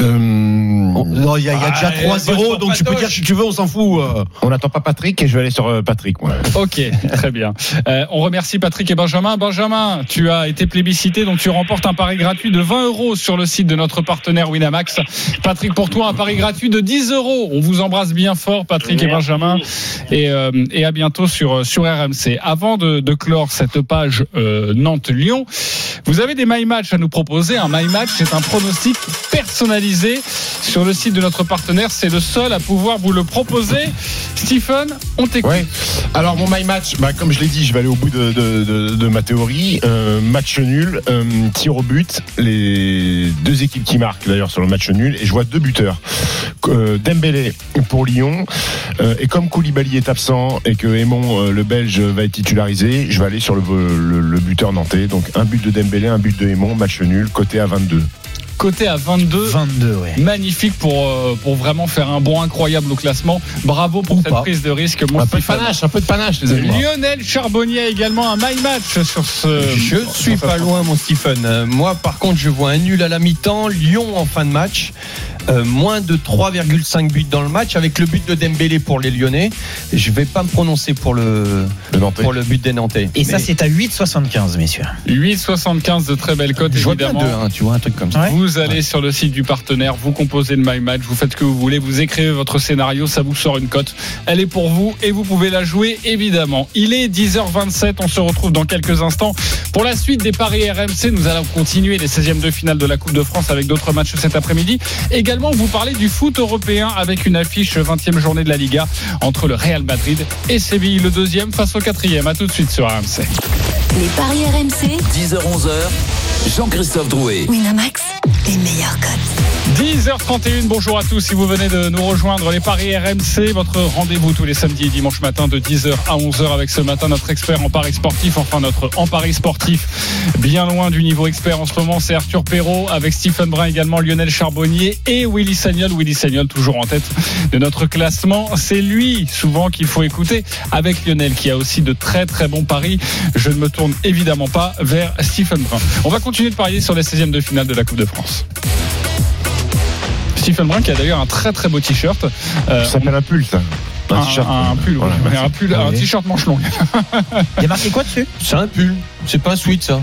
Speaker 3: Euh,
Speaker 8: On- non, Il y a, il y a déjà
Speaker 5: Ah,
Speaker 8: 3-0,
Speaker 5: bonne
Speaker 8: donc tu peux dire si tu veux, on s'en fout. euh.
Speaker 3: on n'attend pas Patrick et je vais aller sur euh, Patrick, moi.
Speaker 1: Ok, très bien. Euh, on remercie Patrick et Benjamin. Benjamin, tu as été plébiscité, donc tu remportes un pari gratuit de 20 euros sur le site de notre partenaire Winamax. Patrick, pour toi, un pari gratuit de 10 euros. On vous embrasse bien fort, Patrick et. Benjamin, et, euh, et à bientôt sur, sur RMC. Avant de, de clore cette page euh, Nantes-Lyon, vous avez des My Match à nous proposer. Un My Match, c'est un pronostic personnalisé sur le site de notre partenaire. C'est le seul à pouvoir vous le proposer. Stephen, on t'écoute.
Speaker 3: Alors mon my match, bah, comme je l'ai dit, je vais aller au bout de, ma théorie. Euh, match nul, euh, tir au but, les deux équipes qui marquent d'ailleurs sur le match nul, et je vois deux buteurs. Euh, Dembélé pour Lyon, et comme Koulibaly est absent et que Aymon, euh, le Belge, va être titularisé, je vais aller sur le, buteur nantais. Donc un but de Dembélé, un but de Aymon, match nul, côté à 22.
Speaker 1: Côté à 22.
Speaker 4: 22, ouais.
Speaker 1: Magnifique pour, euh, pour vraiment faire un bond incroyable au classement. Bravo pour
Speaker 4: Ou
Speaker 1: cette
Speaker 4: pas.
Speaker 1: prise de risque, mon
Speaker 3: Un peu de panache, un peu de panache, les amis.
Speaker 1: Lionel Charbonnier également un my match sur ce.
Speaker 5: Je suis
Speaker 1: sur
Speaker 5: pas loin, mon Stephen. Euh, Moi, par contre, je vois un nul à la mi-temps, Lyon en fin de match. Euh, moins de 3,5 buts dans le match avec le but de Dembélé pour les Lyonnais. Je vais pas me prononcer pour le, pour le but des Nantais.
Speaker 4: Et ça, c'est à 8,75, messieurs.
Speaker 1: 8,75 de très belles cotes,
Speaker 5: je vois bien
Speaker 1: évidemment.
Speaker 5: deux, hein, tu vois un truc comme ça.
Speaker 1: Vous allez sur le site du partenaire, vous composez le My Match, vous faites ce que vous voulez, vous écrivez votre scénario, ça vous sort une cote. Elle est pour vous et vous pouvez la jouer évidemment. Il est 10h27, on se retrouve dans quelques instants pour la suite des paris RMC. Nous allons continuer les 16e de finale de la Coupe de France avec d'autres matchs cet après-midi. Également, vous parlez du foot européen avec une affiche 20e journée de la Liga entre le Real Madrid et Séville, le deuxième face au quatrième. À tout de suite sur RMC.
Speaker 2: Les paris RMC.
Speaker 6: 10h-11h, Jean-Christophe Drouet.
Speaker 2: Winamax, les meilleurs cotes.
Speaker 1: 10h31, bonjour à tous. Si vous venez de nous rejoindre, les Paris RMC, votre rendez-vous tous les samedis et dimanches matin de 10h à 11h avec ce matin notre expert en Paris sportif, enfin notre en Paris sportif, bien loin du niveau expert en ce moment, c'est Arthur Perrault avec Stephen Brun également, Lionel Charbonnier et Willy Sagnol. Willy Sagnol toujours en tête de notre classement. C'est lui souvent qu'il faut écouter avec Lionel qui a aussi de très très bons paris. Je ne me tourne évidemment pas vers Stephen Brun. On va continuer de parier sur les 16e de finale de la Coupe de France. Stephen Brun qui a d'ailleurs un très très beau t-shirt. Euh,
Speaker 3: Ça s'appelle un pull, ça.
Speaker 1: un,
Speaker 3: Un t-shirt.
Speaker 1: un pull,
Speaker 3: Voilà,
Speaker 1: ouais.
Speaker 3: merci.
Speaker 1: un pull, un t-shirt manche longue.
Speaker 4: Il y a marqué quoi dessus?
Speaker 5: C'est un pull, c'est pas un sweat ça.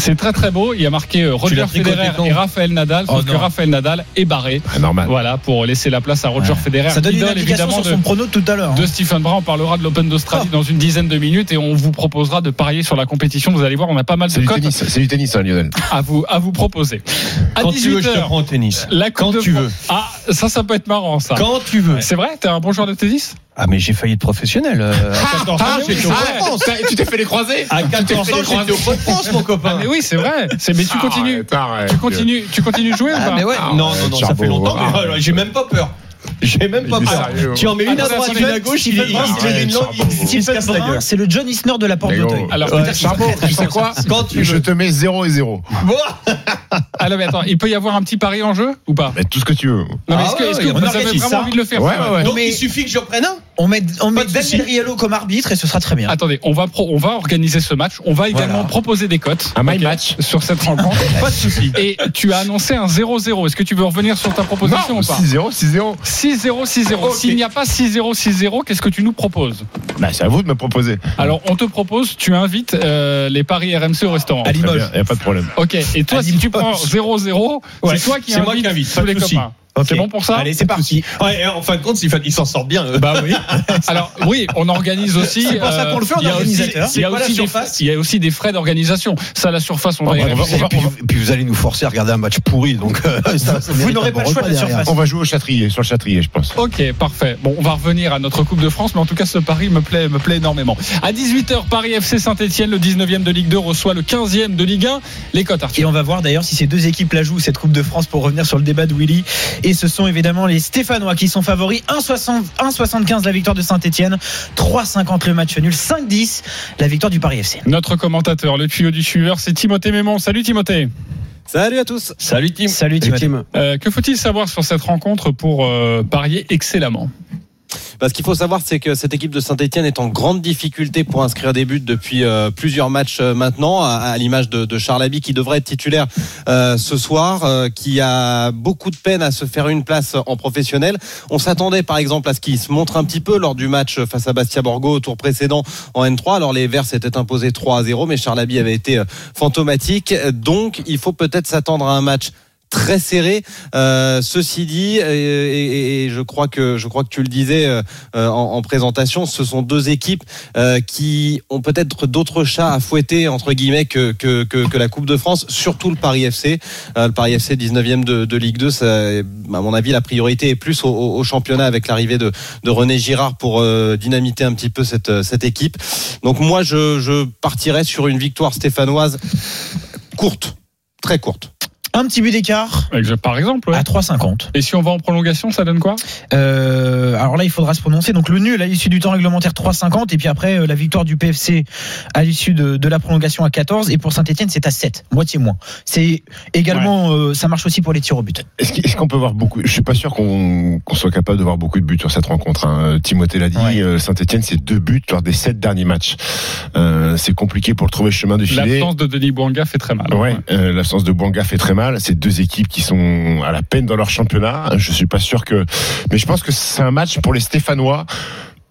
Speaker 1: C'est très très beau. Il y a marqué euh, Roger Federer et Raphaël Nadal,
Speaker 5: Oh
Speaker 1: sauf que. Raphaël Nadal est barré.
Speaker 3: Ah, normal.
Speaker 1: Voilà pour laisser la place à Roger Federer.
Speaker 4: Ça donne une indication
Speaker 1: de,
Speaker 4: son prono tout à l'heure. hein.
Speaker 1: de Stephen Brun. On parlera de l'Open d'Australie
Speaker 4: Oh.
Speaker 1: dans une dizaine de minutes et on vous proposera de parier sur la compétition. Vous allez voir, on a pas mal
Speaker 3: C'est
Speaker 1: de
Speaker 3: du
Speaker 1: cotes
Speaker 3: tennis, c'est du tennis, hein, Lionel.
Speaker 1: à vous à vous proposer. À
Speaker 5: Quand tu veux, je te
Speaker 1: 18h,
Speaker 5: prends au tennis.
Speaker 1: la
Speaker 5: Quand tu
Speaker 1: France-
Speaker 5: veux.
Speaker 1: Ah, ça, ça peut être marrant, ça.
Speaker 5: Quand tu veux.
Speaker 1: C'est vrai, t'es un bon joueur de tennis?
Speaker 5: Ah mais j'ai failli être professionnel. euh, à 14 ans,
Speaker 1: ah,
Speaker 5: j'étais au Pôle France.
Speaker 3: Tu t'es fait les croisés
Speaker 5: À 14 ans, j'étais au Pôle France, mon
Speaker 1: Ah,
Speaker 5: copain.
Speaker 1: mais oui, c'est vrai. C'est mais tu continues.
Speaker 3: Arrête, arrête.
Speaker 1: Tu continues, tu continues de jouer ou
Speaker 5: Ah,
Speaker 1: pas
Speaker 5: mais ouais.
Speaker 3: Ah,
Speaker 5: non, non, non, ça fait longtemps. mais, euh, j'ai même pas peur. J'ai même pas peur. Tu en mets une à droite, une à gauche, il est
Speaker 4: Stephen Brun, c'est le John Isner de la porte d'Auteuil.
Speaker 1: Alors,
Speaker 3: Charbot, tu sais quoi
Speaker 5: Quand
Speaker 3: Je te mets 0 et 0.
Speaker 5: Bon.
Speaker 1: Ah non, mais attends, il peut y avoir un petit pari en jeu ou pas
Speaker 3: Mais tout ce que tu veux.
Speaker 1: Non, mais
Speaker 5: Ah
Speaker 1: est-ce que, vous avez vraiment envie de le faire.
Speaker 5: Donc
Speaker 4: mais-
Speaker 5: il suffit que je reprenne un.
Speaker 4: On met, on met Daniel. Riello comme arbitre et ce sera très bien.
Speaker 1: Attendez, on va pro- on va organiser ce match. On va également
Speaker 5: Voilà.
Speaker 1: proposer des cotes.
Speaker 3: Un my match.
Speaker 1: sur cette [laughs] rencontre.
Speaker 5: Pas de souci.
Speaker 1: Et tu as annoncé un 0-0. Est-ce que tu veux revenir sur ta proposition
Speaker 3: Non,
Speaker 1: ou pas
Speaker 3: 6-0, 6-0.
Speaker 1: 6-0, 6-0.
Speaker 5: Ok.
Speaker 1: S'il n'y a pas 6-0, 6-0, qu'est-ce que tu nous proposes?
Speaker 3: Bah, c'est à vous de me proposer.
Speaker 1: Alors, on te propose, tu invites euh, les paris RMC au restaurant.
Speaker 4: À Limoges.
Speaker 3: Il n'y a pas de problème.
Speaker 1: Ok. Et toi,
Speaker 4: À
Speaker 1: si tu prends 0-0,
Speaker 5: Ouais,
Speaker 1: c'est toi qui
Speaker 5: c'est moi
Speaker 1: invites
Speaker 5: qui invite,
Speaker 1: tous les
Speaker 5: souci.
Speaker 1: copains.
Speaker 4: Ok.
Speaker 1: C'est bon pour ça
Speaker 4: Allez, c'est parti.
Speaker 5: Ouais, et en fin de compte, s'il il s'en sort bien. euh,
Speaker 4: Bah oui. [laughs]
Speaker 1: Alors oui, on organise aussi.
Speaker 4: C'est pour ça qu'on le fait en
Speaker 1: il y a aussi-
Speaker 4: organisateur.
Speaker 1: Il y a
Speaker 4: C'est quoi la
Speaker 1: aussi des
Speaker 4: surface
Speaker 1: il y a aussi des frais d'organisation. Ça, la surface, on va
Speaker 8: puis, vous allez nous forcer à regarder un match pourri, donc euh, [laughs]
Speaker 4: Vous n'aurez pas le choix de la surface.
Speaker 3: On va jouer au Châtrier, sur le Châtrier, je pense.
Speaker 1: Ok, parfait. Bon, on va revenir à notre Coupe de France, mais en tout cas, ce pari me plaît, me plaît énormément. À 18h, Paris FC Saint-Etienne, le 19e de Ligue 2, reçoit le 15e de Ligue 1. Les cotes,
Speaker 4: Et
Speaker 1: Arthur.
Speaker 4: on va voir d'ailleurs si ces deux équipes la jouent, cette Coupe de France, pour revenir sur le débat de Willy. Et ce sont évidemment les Stéphanois qui sont favoris. 1,60 1,75 la victoire de Saint-Etienne, 3,50 le match nul, 5,10 la victoire du Paris FC.
Speaker 1: Notre commentateur, le tuyau du suiveur, c'est Timothée Mémon. Salut Timothée.
Speaker 11: Salut à tous.
Speaker 5: Salut Tim.
Speaker 4: Salut
Speaker 8: Et. Tim,
Speaker 1: Euh, que faut-il savoir sur cette rencontre pour euh, parier excellemment?
Speaker 11: Bah, ce qu'il faut savoir, c'est que cette équipe de Saint-Etienne est en grande difficulté pour inscrire des buts depuis euh, plusieurs matchs euh, maintenant, à, l'image de, de Charles Aby qui devrait être titulaire euh, ce soir, qui a beaucoup de peine à se faire une place en professionnel. On s'attendait par exemple à ce qu'il se montre un petit peu lors du match face à Bastia Borgo au tour précédent en N3. Alors les Verts s'étaient imposés 3 à 0, mais Charles Aby avait été fantomatique. Donc il faut peut-être s'attendre à un match très serré. Euh, ceci dit, et, et- et je crois que je crois que tu le disais euh, euh, en, en présentation, ce sont deux équipes euh, qui ont peut-être d'autres chats à fouetter entre guillemets que que, que, que la Coupe de France, surtout le Paris FC. Euh, le Paris FC 19e de, de Ligue 2, ça, à mon avis, la priorité est plus au, au- championnat avec l'arrivée de, de René Girard pour euh, dynamiter un petit peu cette cette équipe. Donc moi, je, je partirais sur une victoire stéphanoise courte, très courte.
Speaker 4: Un petit but d'écart
Speaker 1: Par exemple, ouais.
Speaker 4: à 3,50.
Speaker 1: Et si on va en prolongation, ça donne quoi?
Speaker 4: Euh, alors là, il faudra se prononcer. Donc le nul à l'issue du temps réglementaire 3,50 et puis après euh, la victoire du PFC à l'issue de, de la prolongation à 14 et pour Saint-Etienne c'est à 7, moitié moins. C'est également, euh, ça marche aussi pour les tirs au but.
Speaker 3: Est-ce qu'on peut voir beaucoup Je suis pas sûr qu'on soit capable de voir beaucoup de buts sur cette rencontre. hein. Timothée l'a dit,
Speaker 4: Ouais.
Speaker 3: Saint-Etienne, c'est deux buts lors des sept derniers matchs. Euh, c'est compliqué pour le trouver le chemin de filet.
Speaker 1: L'absence de Denis Bouanga fait très mal.
Speaker 3: Ouais, euh, l'absence de Bouanga fait très mal. Mal. C'est deux équipes qui sont à la peine dans leur championnat. Je suis pas sûr que, mais je pense que c'est un match pour les Stéphanois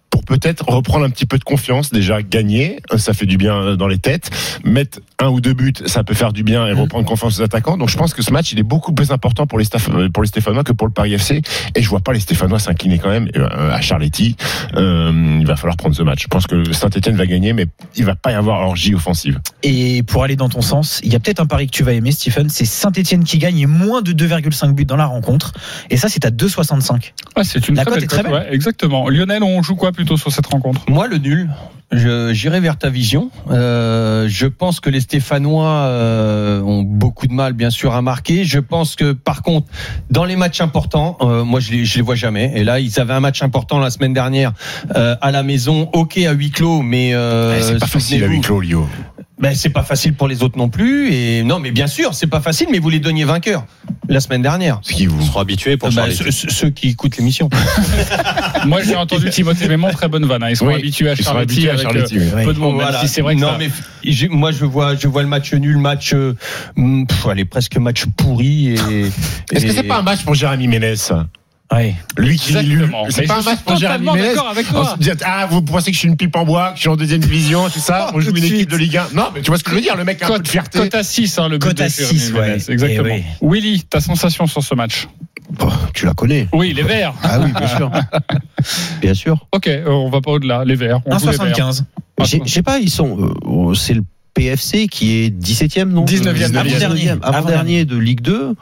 Speaker 3: pour peut-être reprendre un petit peu de confiance, déjà gagner, ça fait du bien dans les têtes, mettre un ou deux buts, ça peut faire du bien et reprendre confiance aux attaquants. Donc je pense que ce match, il est beaucoup plus important pour les, euh, pour les Stéphanois que pour le Paris FC. Et je vois pas les Stéphanois s'incliner quand même euh, à Charletti. Euh, il va falloir prendre ce match. Je pense que Saint-Etienne va gagner, mais il va pas y avoir orgie offensive.
Speaker 4: Et pour aller dans ton sens, il y a peut-être un pari que tu vas aimer, Stephen. C'est Saint-Etienne qui gagne et moins de 2,5 buts dans la rencontre. Et ça, c'est à 2,65.
Speaker 1: Ah, c'est une
Speaker 4: La
Speaker 1: très
Speaker 4: cote
Speaker 1: belle
Speaker 4: est très
Speaker 1: cote,
Speaker 4: belle.
Speaker 1: ouais, exactement. Lionel, on joue quoi plutôt sur cette rencontre?
Speaker 5: Moi, le nul. Je- J'irai vers ta vision. Euh, je pense que les Stéphanois euh, ont beaucoup de mal, bien sûr, à marquer. Je pense que, par contre, dans les matchs importants, euh, moi, je les, je les vois jamais. Et là, ils avaient un match important la semaine dernière euh, à la maison. Ok, à huis clos, mais euh,
Speaker 3: Eh, c'est pas facile à huis clos, Lio.
Speaker 5: Ben, c'est pas facile pour les autres non plus. Et non, mais bien sûr, c'est pas facile, mais vous les donniez vainqueurs la semaine dernière.
Speaker 3: Ce qui vous.
Speaker 11: Ils seront habitués pour
Speaker 5: Euh, ben, ceux, ceux- qui écoutent l'émission. [laughs]
Speaker 1: Moi, j'ai entendu Timothée Mémon, très bonne vanne. hein. Ils sont
Speaker 3: Oui,
Speaker 1: habitués à Charletti avec euh,
Speaker 3: oui.
Speaker 1: peu de monde. même
Speaker 5: Voilà.
Speaker 1: si c'est vrai que
Speaker 5: non,
Speaker 1: ça-
Speaker 5: mais moi je vois, je vois le match nul, match, euh, hum, pff, allez presque match pourri. Et,
Speaker 3: Est-ce que c'est pas un match pour Jérémy Ménez
Speaker 4: Ouais.
Speaker 3: Lui qui. C'est pas un match
Speaker 1: suis
Speaker 3: pour Jérémy
Speaker 1: totalement
Speaker 3: Ménez.
Speaker 1: d'accord avec
Speaker 3: On
Speaker 1: toi.
Speaker 3: dit, ah, vous pensez que je suis une pipe en bois, que je suis en deuxième division, tout ça.
Speaker 4: Oh, [laughs]
Speaker 3: On joue une équipe de Ligue 1. Non, mais tu vois ce que je veux dire, le mec a un peu
Speaker 1: Cote,
Speaker 3: de fierté.
Speaker 1: cote à 6, hein, le but
Speaker 4: Cote
Speaker 1: de
Speaker 4: à
Speaker 1: Jérémy
Speaker 4: 6,
Speaker 1: Ménez,
Speaker 4: ouais.
Speaker 1: Exactement.
Speaker 4: Eh
Speaker 1: Willy, ta sensation sur ce match
Speaker 8: Oh, tu la connais.
Speaker 1: Oui, les Verts.
Speaker 8: Ah oui, bien sûr. [laughs] bien sûr.
Speaker 1: Ok, euh, on va pas au-delà. Les Verts. on joue les Verts.
Speaker 4: 1,75.
Speaker 8: J'ai- Je sais pas, ils sont. euh, oh, c'est le PFC qui est 17e, non?
Speaker 1: 19e,
Speaker 4: avant-dernier.
Speaker 8: Avant-dernier de Ligue 2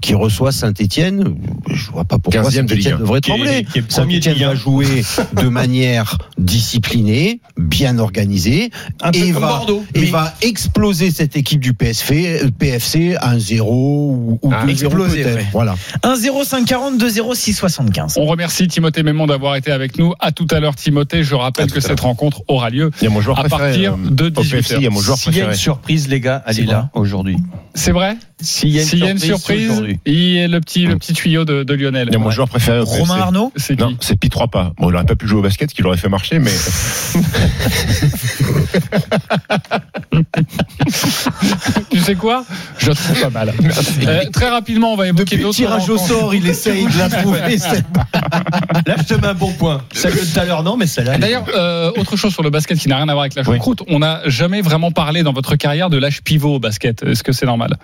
Speaker 8: qui reçoit Saint-Etienne, je vois pas pourquoi
Speaker 3: 15e de Ligue
Speaker 8: Saint-Etienne
Speaker 3: 1.
Speaker 8: devrait trembler. Saint-Etienne
Speaker 5: Ligue 1.
Speaker 8: va jouer de manière disciplinée, bien organisée,
Speaker 5: un
Speaker 8: et va,
Speaker 5: Bordeaux.
Speaker 8: et
Speaker 5: Mais-
Speaker 8: va exploser cette équipe du PSV, PFC à un 0 ou, ou
Speaker 3: Ah,
Speaker 8: 2-0
Speaker 4: exploser,
Speaker 8: peut-être.
Speaker 4: ouais.
Speaker 8: Voilà.
Speaker 4: 1,0540, 2,0675.
Speaker 1: On remercie Timothée Mémon d'avoir été avec nous. À tout à l'heure, Timothée. Je rappelle que cette rencontre aura lieu. À partir
Speaker 3: euh,
Speaker 1: de
Speaker 3: au PFC, il y a mon joueur
Speaker 5: S'il y a une surprise, les gars, elle
Speaker 4: C'est
Speaker 5: est
Speaker 4: quoi
Speaker 5: là aujourd'hui.
Speaker 1: C'est vrai
Speaker 5: S'il y a une surprise,
Speaker 1: y a le petit, le petit tuyau de, de Lionel.
Speaker 3: Il y a mon joueur préféré.
Speaker 4: Romain Arnaud
Speaker 1: C'est qui
Speaker 3: Non, c'est Pi 3 pas. Bon, il aurait pas pu jouer au basket, qu'il aurait fait marcher, mais [laughs]
Speaker 1: Tu sais quoi? Je le trouve pas mal. [laughs] Euh, très rapidement, on va évoquer d'autres
Speaker 5: tirage au sort, il essaye de la trouver. Là, je te mets un bon point. Celle de tout à l'heure, non, mais celle-là.
Speaker 1: D'ailleurs, euh, autre chose sur le basket qui n'a rien à voir avec la choucroute, on n'a jamais vraiment parlé dans votre carrière de l'âge pivot au basket. Est-ce que c'est normal?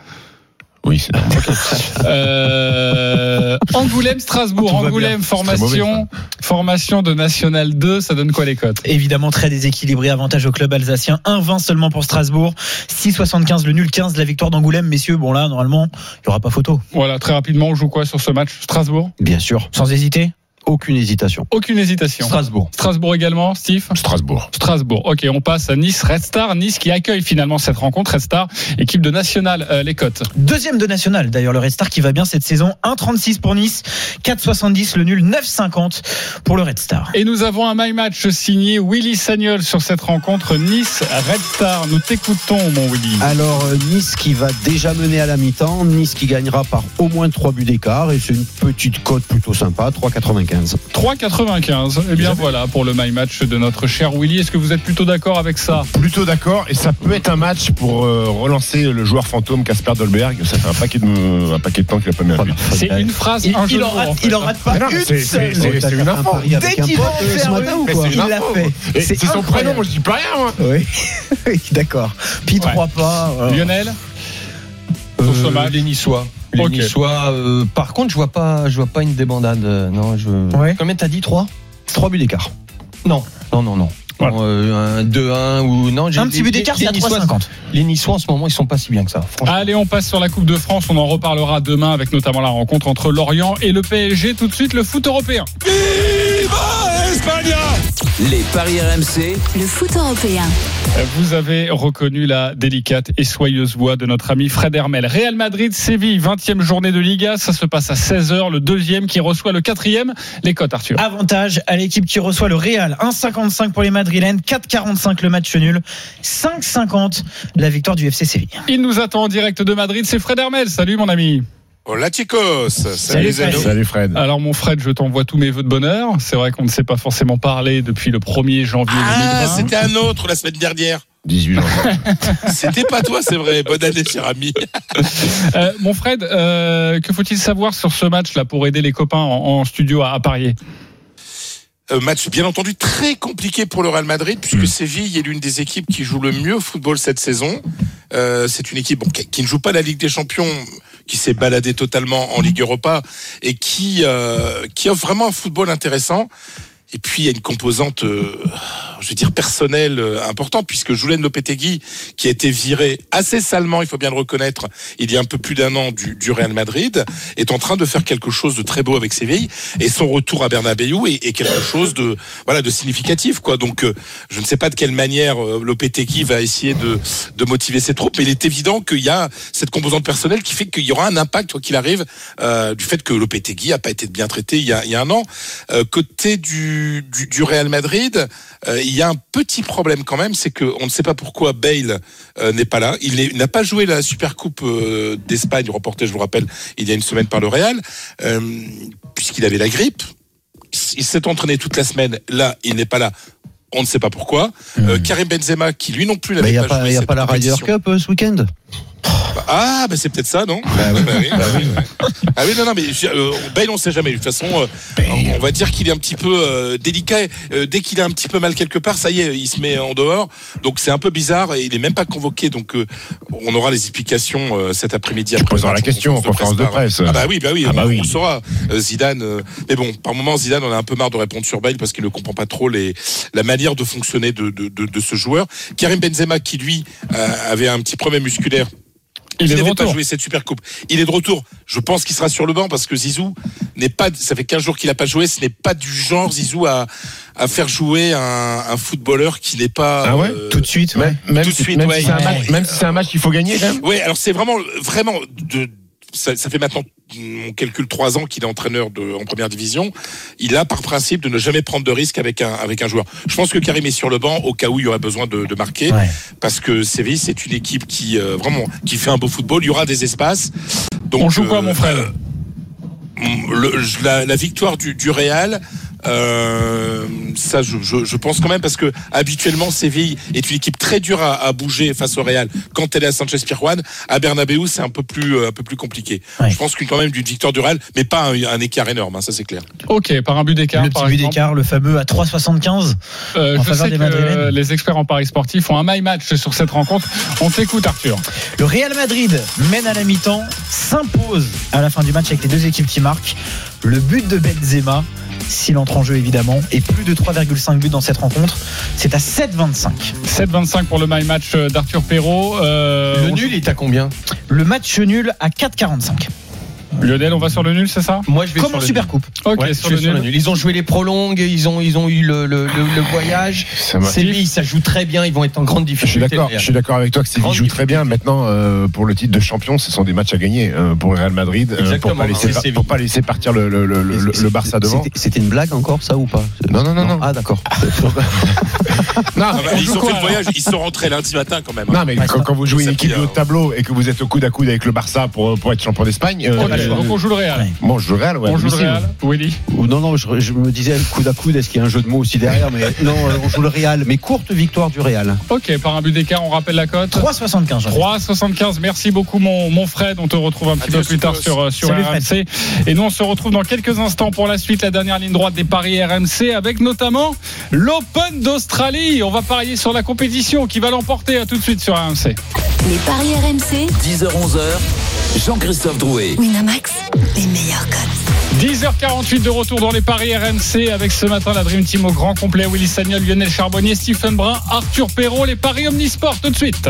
Speaker 3: Oui, c'est [laughs]
Speaker 1: euh, Angoulême, Strasbourg,
Speaker 3: Tout
Speaker 1: Angoulême, formation, formation de National 2, ça donne quoi les cotes?
Speaker 4: Évidemment très déséquilibré, avantage au club alsacien, 1,20 seulement pour Strasbourg, 6,75 le nul, 15 la victoire d'Angoulême, messieurs, bon là normalement il n'y aura pas photo,
Speaker 1: Voilà, très rapidement, on joue quoi sur ce match? Strasbourg?
Speaker 8: Bien sûr.
Speaker 4: sans hésiter?
Speaker 8: Aucune hésitation.
Speaker 1: Aucune hésitation.
Speaker 5: Strasbourg.
Speaker 1: Strasbourg également, Steve
Speaker 3: Strasbourg.
Speaker 1: Strasbourg. Ok, on passe à Nice, Red Star. Nice qui accueille finalement cette rencontre. Red Star, équipe de nationale, euh, les cotes.
Speaker 4: Deuxième de national d'ailleurs le Red Star qui va bien cette saison, 1,36 pour Nice, 4,70 le nul, 9,50 pour le Red Star.
Speaker 1: Et nous avons un my match signé Willy Sagnol sur cette rencontre Nice Red Star. Nous t'écoutons, mon Willy.
Speaker 8: Alors euh, Nice qui va déjà mener à la mi-temps, Nice qui gagnera par au moins 3 buts d'écart et c'est une petite cote plutôt sympa, 3,95.
Speaker 1: 3,95. Eh bien voilà pour le my match de notre cher Willy. Est-ce que vous êtes plutôt d'accord avec ça?
Speaker 3: Plutôt d'accord, et ça peut être un match pour euh, relancer le joueur fantôme Casper Dolberg. Ça fait un paquet de, un paquet de temps qu'il a pas mis un but.
Speaker 1: C'est une phrase,
Speaker 4: Il,
Speaker 1: un jeu
Speaker 4: il
Speaker 1: de
Speaker 4: en rate,
Speaker 1: en fait,
Speaker 4: il en rate pas
Speaker 3: non,
Speaker 4: une
Speaker 3: c'est-
Speaker 4: seule.
Speaker 3: c'est- une info.
Speaker 4: Dès qu'il va
Speaker 8: euh, ce
Speaker 4: faire il l'a fait. C'est
Speaker 3: son prénom, moi je dis pas rien, moi.
Speaker 4: Oui, [laughs] d'accord. Puis trois pas. euh,
Speaker 1: Lionel?
Speaker 5: Euh,
Speaker 1: Sur ce match.
Speaker 5: les Niçois. Les
Speaker 1: Ok.
Speaker 5: Niçois. euh, par contre, je vois pas, je vois pas une débandade. euh, Non, je.
Speaker 4: Ouais.
Speaker 5: Combien t'as dit 3
Speaker 8: 3 buts d'écart.
Speaker 5: Non, non, non, non.
Speaker 1: Voilà.
Speaker 5: Euh, un 2-1 ou non. j'ai-
Speaker 4: Un petit but d'écart,
Speaker 5: les
Speaker 4: c'est à
Speaker 5: Niçois,
Speaker 4: 3,50.
Speaker 5: Les Niçois en ce moment, ils sont pas si bien que ça. Franchement.
Speaker 1: Allez, on passe sur la Coupe de France. On en reparlera demain avec notamment la rencontre entre Lorient et le PSG. Tout de suite, le foot européen.
Speaker 6: Les paris RMC,
Speaker 2: Le foot européen.
Speaker 1: Vous avez reconnu la délicate et soyeuse voix de notre ami Fred Hermel. Real Madrid, Séville, 20e journée de Liga. Ça se passe à 16h. Le deuxième qui reçoit le quatrième. Les cotes, Arthur.
Speaker 4: Avantage à l'équipe qui reçoit le Real. 1,55 pour les Madrilènes, 4,45 le match nul, 5,50 la victoire du FC Séville.
Speaker 1: Il nous attend en direct de Madrid. C'est Fred Hermel. Salut, mon ami.
Speaker 12: Hola chicos, salut,
Speaker 4: Salut,
Speaker 12: les amis.
Speaker 4: Fred.
Speaker 3: Salut Fred.
Speaker 1: Alors, mon Fred, je t'envoie tous mes vœux de bonheur. C'est vrai qu'on ne s'est pas forcément parlé depuis le 1er janvier
Speaker 12: Ah,
Speaker 1: 2020.
Speaker 12: c'était un autre la semaine dernière.
Speaker 3: 18 janvier. [laughs]
Speaker 12: C'était pas toi, c'est vrai. Bonne année, cher ami.
Speaker 1: Euh, mon Fred, euh, que faut-il savoir sur ce match-là pour aider les copains en, en studio à, à parier?
Speaker 12: Euh, match bien entendu très compliqué pour le Real Madrid puisque Séville est l'une des équipes qui joue le mieux au football cette saison. Euh, c'est une équipe bon, qui, qui ne joue pas la Ligue des Champions, qui s'est baladée totalement en Ligue Europa et qui euh, qui offre vraiment un football intéressant. Et puis il y a une composante, euh, je veux dire personnelle euh, importante puisque Julen Lopetegui, qui a été viré assez salement, il faut bien le reconnaître, il y a un peu plus d'un an du, du Real Madrid, est en train de faire quelque chose de très beau avec Séville et son retour à Bernabéu est, est quelque chose de voilà de significatif quoi. Donc euh, je ne sais pas de quelle manière euh, Lopetegui va essayer de de motiver ses troupes, mais il est évident qu'il y a cette composante personnelle qui fait qu'il y aura un impact quoi qu'il arrive euh, du fait que Lopetegui a pas été bien traité il y a, il y a un an. Euh, côté du, du, du Real Madrid, euh, il y a un petit problème quand même, c'est que on ne sait pas pourquoi Bale euh, n'est pas là. Il il n'a pas joué la Super Coupe euh, d'Espagne remportée, je vous rappelle, il y a une semaine par le Real, puisqu'il avait la grippe. Il s'est entraîné toute la semaine. Là, il n'est pas là. On ne sait pas pourquoi. Euh, Karim Benzema, qui lui non plus
Speaker 8: Il
Speaker 12: n'avait
Speaker 8: n'y a
Speaker 12: pas,
Speaker 8: pas,
Speaker 12: joué
Speaker 8: y a
Speaker 12: cette
Speaker 8: pas la Ryder. Cup ce week-end?
Speaker 12: Ah, bah c'est peut-être ça, non Bah oui, bah oui. Ah oui, non, non, mais euh, Bale, on sait jamais. De toute façon, euh, on va dire qu'il est un petit peu euh, délicat. Euh, dès qu'il a un petit peu mal quelque part, ça y est, il se met en dehors. Donc c'est un peu bizarre et il est même pas convoqué. Donc euh, on aura les explications euh, cet après-midi. Tu
Speaker 3: poseras la question en conférence de presse.
Speaker 12: Ah bah oui, bah oui,
Speaker 3: Ah bah
Speaker 12: on,
Speaker 3: oui.
Speaker 12: on le saura. Zidane. euh, mais bon, par moment, Zidane, on a un peu marre de répondre sur Bale parce qu'il ne comprend pas trop les la manière de fonctionner de de, de, de ce joueur. Karim Benzema, qui lui euh, avait un petit problème musculaire.
Speaker 1: Il est de
Speaker 12: n'avait pas
Speaker 1: retour.
Speaker 12: joué cette super coupe. Il est de retour. Je pense qu'il sera sur le banc parce que Zizou n'est pas. Ça fait 15 jours qu'il n'a pas joué. Ce n'est pas du genre Zizou à à faire jouer un, un footballeur qui n'est pas.
Speaker 3: Ah ouais
Speaker 12: euh,
Speaker 4: Tout de suite, ouais.
Speaker 3: Même,
Speaker 12: Tout de
Speaker 3: si,
Speaker 12: suite,
Speaker 3: même
Speaker 12: ouais.
Speaker 3: si c'est un match, si un match qu'il faut gagner.
Speaker 12: Ouais, alors c'est vraiment, vraiment de. Ça, ça fait maintenant, on calcule trois ans qu'il est entraîneur de, en première division. Il a par principe de ne jamais prendre de risque avec un, avec un joueur. Je pense que Karim est sur le banc au cas où il y aurait besoin de, de marquer.
Speaker 4: Ouais.
Speaker 12: Parce que Séville, c'est une équipe qui, euh, vraiment, qui fait un beau football. Il y aura des espaces. Donc,
Speaker 1: On joue quoi, mon frère?
Speaker 12: euh, le- la, la victoire du, du Real, euh, ça je, je, je pense quand même parce que habituellement Séville est une équipe très dure à, à bouger face au Real quand elle est à Sanchez Pirjuan à Bernabeu c'est un peu plus euh, un peu plus compliqué
Speaker 4: Ouais.
Speaker 12: je pense qu'une quand même d'une victoire du Real mais pas un, un écart énorme hein, ça c'est clair
Speaker 1: Ok, par un but d'écart.
Speaker 4: Le
Speaker 1: par
Speaker 4: petit but d'écart, le fameux à 3,75.
Speaker 1: Euh,
Speaker 4: en
Speaker 1: je
Speaker 4: faveur
Speaker 1: sais
Speaker 4: des
Speaker 1: que les experts en paris sportifs ont un my match sur cette rencontre. On t'écoute, Arthur.
Speaker 4: Le Real Madrid mène à la mi-temps, s'impose à la fin du match avec les deux équipes qui marquent. Le but de Benzema, s'il entre en jeu évidemment, et plus de 3,5 buts dans cette rencontre. C'est à 7,25.
Speaker 1: 7-25 pour le my match d'Arthur Perrault. Euh,
Speaker 5: Le nul est à combien?
Speaker 4: Le match nul à 4,45.
Speaker 1: Lionel, on va sur le nul, c'est ça?
Speaker 5: Moi, je vais
Speaker 4: Comme
Speaker 5: sur
Speaker 4: en
Speaker 5: le
Speaker 4: Super
Speaker 5: nul.
Speaker 4: Coupe.
Speaker 1: Ok,
Speaker 5: Ouais,
Speaker 1: sur le
Speaker 5: sur
Speaker 1: nul.
Speaker 5: le nul. Ils ont joué les prolongues, ils ont, ils ont eu le, le, le, le voyage. Séville, ça joue très bien, ils vont être en grande
Speaker 3: Je suis
Speaker 5: difficulté.
Speaker 3: d'accord. Je suis d'accord avec toi que Séville joue très bien. Maintenant, euh, pour le titre de champion, ce sont des matchs à gagner euh, pour le Real Madrid euh, pour
Speaker 5: Exactement,
Speaker 3: pas laisser pour pas laisser partir le, le, le, le, le Barça devant.
Speaker 8: C'était- C'était une blague encore, ça ou pas?
Speaker 3: Non, non, non, non.
Speaker 8: Ah, d'accord. [laughs]
Speaker 3: Non,
Speaker 12: ils ont fait le voyage ils sont rentrés lundi matin quand même hein.
Speaker 3: Non, mais quand, vous jouez une équipe de haut
Speaker 12: euh,
Speaker 3: de tableau et que vous êtes au coude à coude avec le Barça pour, pour être champion d'Espagne,
Speaker 1: donc on joue le Real.
Speaker 4: Ouais.
Speaker 3: bon, je joue le Real, ouais,
Speaker 1: on joue le. Real. Willy.
Speaker 8: Ou non, non, je, je me disais coude à coude, est-ce qu'il y a un jeu de mots aussi derrière Mais [laughs] non, on joue le Real. Mais courte victoire du Real.
Speaker 1: Ok, par un but d'écart, on rappelle la cote.
Speaker 4: 3,75. Jean.
Speaker 1: 3,75. Merci beaucoup, mon, mon Fred. On te retrouve un petit
Speaker 12: Adieu,
Speaker 1: peu plus tard sur, euh, sur
Speaker 4: Salut,
Speaker 1: RMC. Et nous, on se retrouve dans quelques instants pour la suite, la dernière ligne droite des paris RMC, avec notamment l'Open d'Australie. On va parier sur la compétition qui va l'emporter. À tout de suite sur RMC.
Speaker 2: Les paris RMC,
Speaker 6: 10h-11h, Jean-Christophe Drouet.
Speaker 2: Winamax, les meilleurs codes.
Speaker 1: 10h48 de retour dans les paris RMC avec ce matin la Dream Team au grand complet. Willy Sagnol, Lionel Charbonnier, Stephen Brun, Arthur Perrault. Les paris Omnisport tout de suite.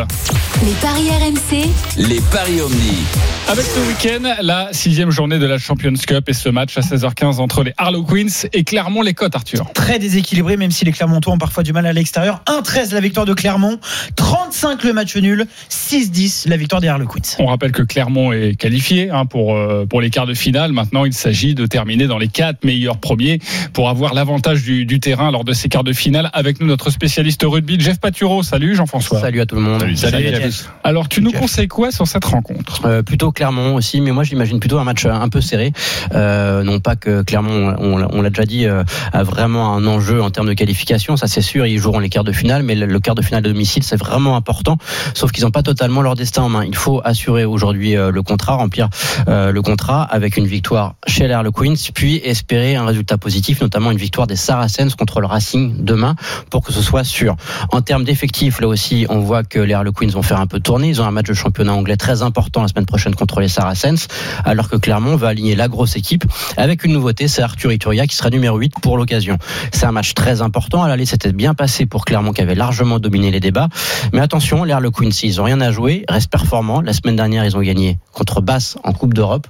Speaker 2: Les paris RMC,
Speaker 6: Les paris Omni.
Speaker 1: Avec ce week-end, la sixième journée de la Champions Cup et ce match à 16h15 entre les Harlequins et Clermont les Côtes, Arthur.
Speaker 4: Très déséquilibré, même si les Clermontois ont parfois du mal à l'extérieur. 1-13 la victoire de Clermont, 35 le match nul, 6-10 la victoire des Harlequins.
Speaker 1: On rappelle que Clermont est qualifié hein, pour, euh, pour les quarts de finale. Maintenant, il s'agit de terminer dans les quatre meilleurs premiers pour avoir l'avantage du, du terrain lors de ces quarts de finale. Avec nous, notre spécialiste rugby, Jeff Paturo. Salut Jean-François.
Speaker 13: Salut à tout le monde.
Speaker 1: Salut, Jeff.
Speaker 13: Jeff.
Speaker 1: Alors, tu nous conseilles quoi sur cette rencontre?
Speaker 13: Euh, plutôt Clermont aussi, mais moi j'imagine plutôt un match euh, un peu serré. Euh, non pas que Clermont, on, l'a- on l'a déjà dit, euh, a vraiment un enjeu en termes de qualification, ça c'est sûr, ils joueront les quarts de finale, mais le, le quart de finale de domicile c'est vraiment important, sauf qu'ils n'ont pas totalement leur destin en main. Il faut assurer aujourd'hui euh, le contrat, remplir euh, le contrat avec une victoire chez les Harlequins, puis espérer un résultat positif, notamment une victoire des Saracens contre le Racing demain, pour que ce soit sûr. En termes d'effectifs, là aussi, on voit que les Harlequins vont faire un peu tourner. Ils ont un match de championnat anglais très important la semaine prochaine contre les Saracens, alors que Clermont va aligner la grosse équipe avec une nouveauté, c'est Arthur Ituria qui sera numéro 8 pour l'occasion. C'est un match très important. À l'aller, c'était bien passé pour Clermont qui avait largement dominé les débats. Mais attention, les Harlequins, ils ont rien à jouer, restent performants. La semaine dernière, ils ont gagné contre Basse en Coupe d'Europe.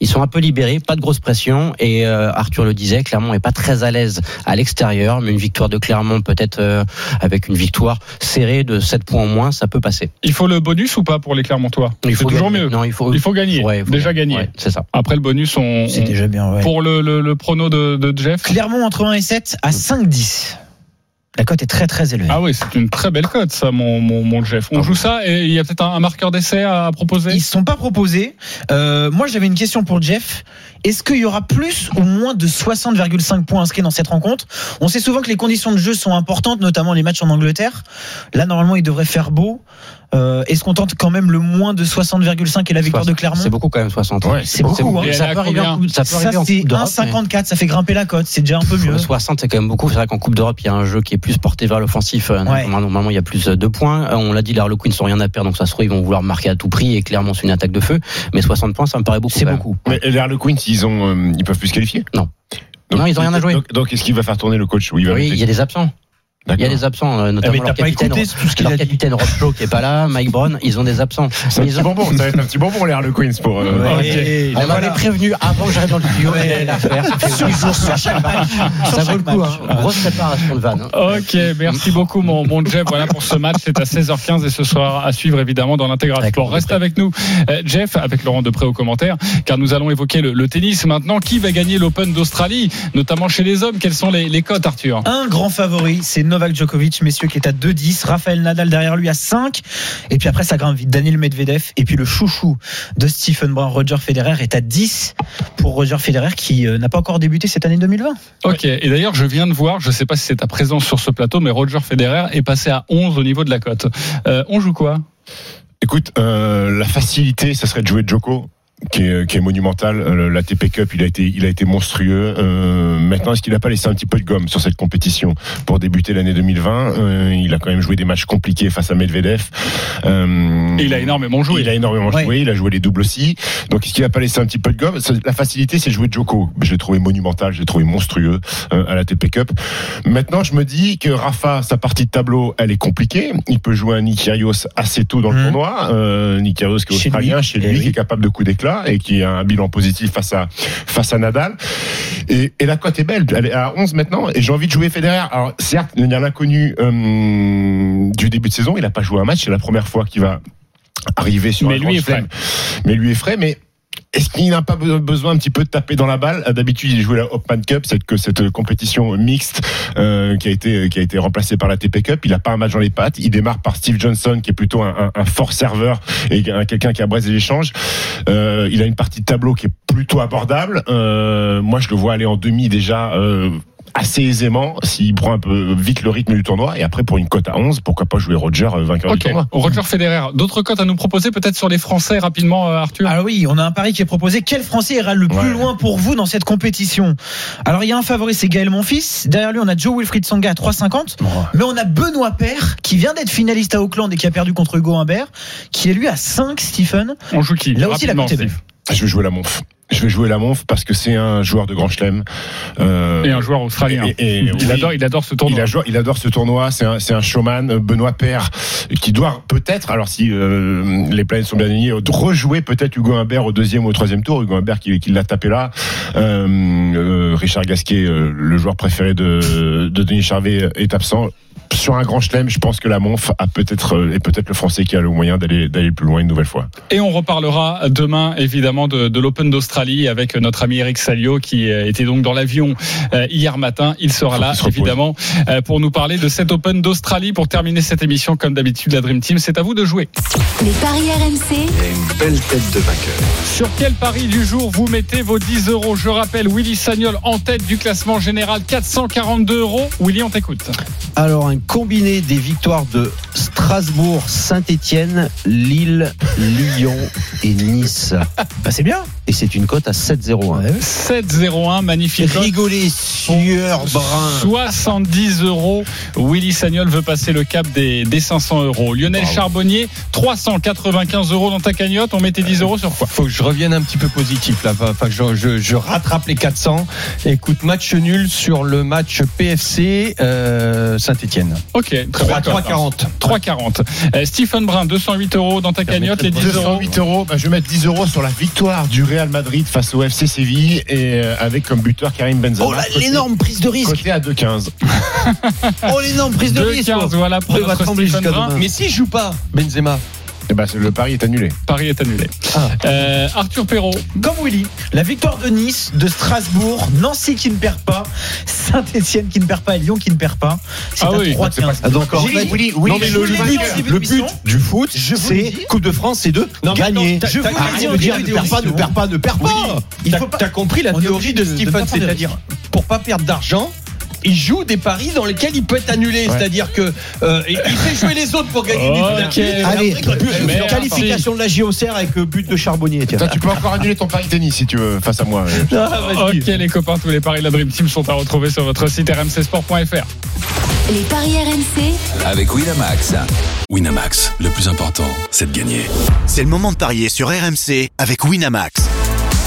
Speaker 13: Ils sont un peu libérés, pas de grosse pression. Et euh, Arthur le disait, Clermont est pas très à l'aise à l'extérieur, mais une victoire de Clermont, peut-être euh, avec une victoire serrée de 7 points en moins, ça peut passer.
Speaker 1: Il faut le bonus ou pas pour les Clermontois?
Speaker 13: Il
Speaker 1: C'est
Speaker 13: faut
Speaker 1: toujours
Speaker 13: gagner.
Speaker 1: mieux.
Speaker 13: Non, il faut,
Speaker 1: Il faut gagner.
Speaker 13: Ouais, il faut
Speaker 1: déjà
Speaker 13: gagner. Ouais, c'est ça.
Speaker 1: Après le bonus, on.
Speaker 4: C'est déjà bien, ouais.
Speaker 1: Pour le, le, le prono de, de Jeff.
Speaker 4: Clermont entre 1 et 7 à 5-10. La cote est très très élevée.
Speaker 1: Ah oui, c'est une très belle cote, ça, mon, mon, mon Jeff. On joue ça et il y a peut-être un, un marqueur d'essai à proposer?
Speaker 4: Ils ne sont pas proposés. Euh, moi, j'avais une question pour Jeff. Est-ce qu'il y aura plus ou moins de 60,5 points inscrits dans cette rencontre? On sait souvent que les conditions de jeu sont importantes, notamment les matchs en Angleterre. Là, normalement, il devrait faire beau. Euh, Est-ce qu'on tente quand même le moins de 60,5 et la victoire de Clermont
Speaker 13: C'est beaucoup quand même 60.
Speaker 4: c'est beaucoup. hein.
Speaker 13: Ça peut arriver en ça peut arriver en
Speaker 4: c'est
Speaker 13: coupe d'Europe. mais-
Speaker 4: 1,54, ça fait grimper la cote. C'est déjà un peu mieux.
Speaker 13: 60, c'est quand même beaucoup. C'est vrai qu'en Coupe d'Europe, il y a un jeu qui est plus porté vers l'offensif. Euh,
Speaker 4: Ouais.
Speaker 13: Normalement, il y a plus de points. Euh, On l'a dit, les Harlequins sont rien à perdre, donc ça se trouve, ils vont vouloir marquer à tout prix et clairement, c'est une attaque de feu. Mais 60 points, ça me paraît beaucoup.
Speaker 4: C'est beaucoup.
Speaker 3: Mais les Harlequins, ils ont, euh, ils peuvent plus se qualifier?
Speaker 13: Non.
Speaker 3: Donc,
Speaker 13: Non, ils ont rien à jouer.
Speaker 3: Donc, donc, est-ce qu'il va faire tourner le coach ou il va
Speaker 13: Oui, il y a des absents. Il y a des absents, euh, notamment
Speaker 4: mais t'as
Speaker 13: leur capitaine,
Speaker 4: tout ce qu'il
Speaker 13: leur
Speaker 4: a dit.
Speaker 13: capitaine Rob Shaw qui est pas là, Mike Brown, ils ont des absents.
Speaker 3: C'est un petit
Speaker 13: ils ont-
Speaker 3: bonbon, ça va être un petit bonbon les Harlequins pour. euh,
Speaker 4: Ouais.
Speaker 13: On
Speaker 4: Voilà.
Speaker 13: m'avait prévenu avant que j'arrive dans le studio qu'il allait la faire. Ça fait huit jours sur chaque match. Ça vaut le coup, hein. Grosse préparation de vanne. hein.
Speaker 1: Ok, merci beaucoup mon, mon Jeff. Voilà pour ce match, c'est à 16h15 et ce soir à suivre évidemment dans l'intégral sport. Reste avec nous, euh, Jeff, avec Laurent Depré au commentaire, car nous allons évoquer le, le tennis maintenant. Qui va gagner l'Open d'Australie, notamment chez les hommes? Quelles sont les, les cotes, Arthur?
Speaker 4: Un grand favori, c'est Novak Djokovic, messieurs, qui est à 2-10. Raphaël Nadal derrière lui à 5. Et puis après, ça grimpe vite. Daniel Medvedev. Et puis le chouchou de Stephen Brown, Roger Federer, est à 10 pour Roger Federer qui euh, n'a pas encore débuté cette année 2020.
Speaker 1: Ok, et d'ailleurs, je viens de voir, je ne sais pas si c'est ta présence sur ce plateau, mais Roger Federer est passé à 11 au niveau de la cote. Euh, on joue quoi?
Speaker 3: Écoute, euh, la facilité, ça serait de jouer Joko. Qui est, qui est monumental. Euh, La TP Cup, il a été, il a été monstrueux. Euh, maintenant, est-ce qu'il n'a pas laissé un petit peu de gomme sur cette compétition pour débuter l'année 2020 Euh, Il a quand même joué des matchs compliqués face à Medvedev. Euh,
Speaker 1: Et il a énormément joué.
Speaker 3: Il a énormément
Speaker 4: Ouais.
Speaker 3: joué. Il a joué les doubles aussi. Donc, est-ce qu'il n'a pas laissé un petit peu de gomme? La facilité, c'est de jouer Joko. Je l'ai trouvé monumental, je l'ai trouvé monstrueux euh, à la TP Cup. Maintenant, je me dis que Rafa, sa partie de tableau, elle est compliquée. Il peut jouer un Nick Kyrgios assez tôt dans le
Speaker 4: Mhm.
Speaker 3: tournoi. Euh, Nick Kyrgios qui est
Speaker 4: Chez
Speaker 3: australien,
Speaker 4: lui.
Speaker 3: chez
Speaker 4: Eh
Speaker 3: lui,
Speaker 4: oui.
Speaker 3: qui est capable de coups d'éclat et qui a un bilan positif face à face à Nadal. Et, et la cote est belle. Elle est à 11 maintenant. Et j'ai envie de jouer Federer. Alors certes, il y a l'inconnu euh, du début de saison. Il n'a pas joué un match. C'est la première fois qu'il va arriver sur
Speaker 1: Mais
Speaker 3: un
Speaker 1: lui est frais.
Speaker 3: Mais lui est frais. Mais est-ce qu'il n'a pas be- besoin un petit peu de taper dans la balle? D'habitude, il jouait la Hopman Cup, cette, cette compétition mixte euh, qui a été qui a été remplacée par la TP Cup. Il n'a pas un match dans les pattes. Il démarre par Steve Johnson, qui est plutôt un, un- fort serveur et un- quelqu'un qui a braisé l'échange. Euh, il a une partie de tableau qui est plutôt abordable. Euh, moi, je le vois aller en demi déjà. Assez aisément s'il prend un peu vite le rythme du tournoi et après pour une cote à 11 pourquoi pas jouer Roger euh, vainqueur du
Speaker 1: Ok,
Speaker 3: tournoi
Speaker 1: Roger Federer. D'autres cotes à nous proposer peut-être sur les Français rapidement, euh, Arthur
Speaker 4: Alors oui, on a un pari qui est proposé. Quel Français ira le plus
Speaker 3: Ouais.
Speaker 4: loin pour vous dans cette compétition? Alors il y a un favori, c'est Gaël Monfils. Derrière lui, on a Joe Wilfried Songa à 3,50. Mais on a Benoît Paire qui vient d'être finaliste à Auckland et qui a perdu contre Hugo Humbert, qui est lui à 5, Stephen.
Speaker 1: On joue qui?
Speaker 4: Là aussi, la
Speaker 1: Steve.
Speaker 3: je vais jouer la Monf je vais jouer la Monf parce que c'est un joueur de grand chelem euh,
Speaker 1: Et un joueur australien.
Speaker 3: et- et-
Speaker 1: il,
Speaker 3: oui.
Speaker 1: adore, il adore ce tournoi.
Speaker 3: Il, adore ce tournoi, c'est un, c'est un showman, Benoît Paire, qui doit peut-être, alors si euh, les planètes sont bien alignées, rejouer peut-être Hugo Humbert au deuxième ou au troisième tour. Hugo Humbert qui, qui l'a tapé là. Euh, euh, Richard Gasquet, euh, le joueur préféré de, de Denis Charvet, est absent. Sur un grand chelem, je pense que la Monf a peut-être euh, est peut-être le Français qui a le moyen d'aller d'aller plus loin une nouvelle fois.
Speaker 1: Et on reparlera demain évidemment de, de l'Open d'Australie avec notre ami Eric Salio qui euh, était donc dans l'avion euh, hier matin. Il sera là évidemment pour nous parler de cet Open d'Australie. Pour terminer cette émission, comme d'habitude, la Dream Team, c'est à vous de jouer.
Speaker 2: Les paris RMC,
Speaker 14: une belle tête de vainqueur.
Speaker 1: Sur quel pari du jour vous mettez vos 10 euros Je rappelle, Willy Sagnol en tête du classement général, 442 euros. Willy, on t'écoute.
Speaker 8: Alors, un combiné des victoires de Strasbourg, Saint-Etienne, Lille, Lyon et Nice.
Speaker 4: Bah, c'est bien.
Speaker 8: Et c'est une cote à 7-0.
Speaker 1: 7-0-1, magnifique.
Speaker 8: Rigolez, sueur, brun.
Speaker 1: 70 euros. Willy Sagnol veut passer le cap des, des 500 euros. Lionel Charbonnier, 395 euros dans ta cagnotte. On mettait 10 euros sur quoi?
Speaker 5: Faut que je revienne un petit peu positif là. Enfin, je, je- je rattrape les 400. Écoute, match nul sur le match PFC euh,
Speaker 1: Ok, très
Speaker 5: 3,
Speaker 1: bien.
Speaker 5: 3,40.
Speaker 1: 3,40. Euh, Stephen Brun, 208 euros dans ta cagnotte. Les 10 euros.
Speaker 3: 208 euros, bah, je vais mettre 10 euros sur la victoire du Real Madrid face au FC Séville et euh, avec comme buteur Karim Benzema.
Speaker 8: Oh l'énorme prise de risque.
Speaker 3: Côté à 2,15. [laughs]
Speaker 8: Oh, l'énorme prise de risque.
Speaker 1: 2,15, voilà pour
Speaker 8: il va
Speaker 1: notre
Speaker 8: trembler
Speaker 1: Stephen
Speaker 8: jusqu'à
Speaker 1: Brun.
Speaker 8: demain.
Speaker 5: Mais s'il joue pas, Benzema.
Speaker 3: Et bah, c'est- le pari est annulé.
Speaker 1: Paris est annulé.
Speaker 8: Ah.
Speaker 1: Euh, Arthur Perrault.
Speaker 4: Comme Willy, la victoire de Nice, de Strasbourg, Nancy qui ne perd pas, Saint-Etienne qui ne perd pas et Lyon qui ne perd pas. C'est
Speaker 1: Ah
Speaker 4: à
Speaker 1: oui,
Speaker 4: 3,15.
Speaker 8: Ah, donc, en fait,
Speaker 3: Willy, Willy,
Speaker 8: non, mais le, but, le du foot, c'est. Coupe de France, c'est de
Speaker 5: Non, mais
Speaker 8: gagner.
Speaker 4: Je vous
Speaker 8: Arrête de dire ne perds pas, ne
Speaker 4: d'émission.
Speaker 8: perds pas, ne perds pas.
Speaker 5: T'as compris la théorie de Stephen, c'est-à-dire pour pas perdre d'argent. Il joue des paris dans lesquels il peut être annulé, c'est-à-dire que euh, il fait jouer les autres pour gagner.
Speaker 8: Allez, qualification de la JOCR avec euh, but de Charbonnier. tiens.
Speaker 3: Toi, tu peux encore annuler ton pari tennis si tu veux face à moi. [laughs]
Speaker 5: Ah.
Speaker 1: Ok les copains, tous les paris de la Dream Team sont à retrouver sur votre site rmcsport.fr.
Speaker 2: les paris RMC,
Speaker 6: Avec Winamax.
Speaker 14: Winamax, le plus important, c'est de gagner.
Speaker 15: C'est le moment de parier sur RMC avec Winamax.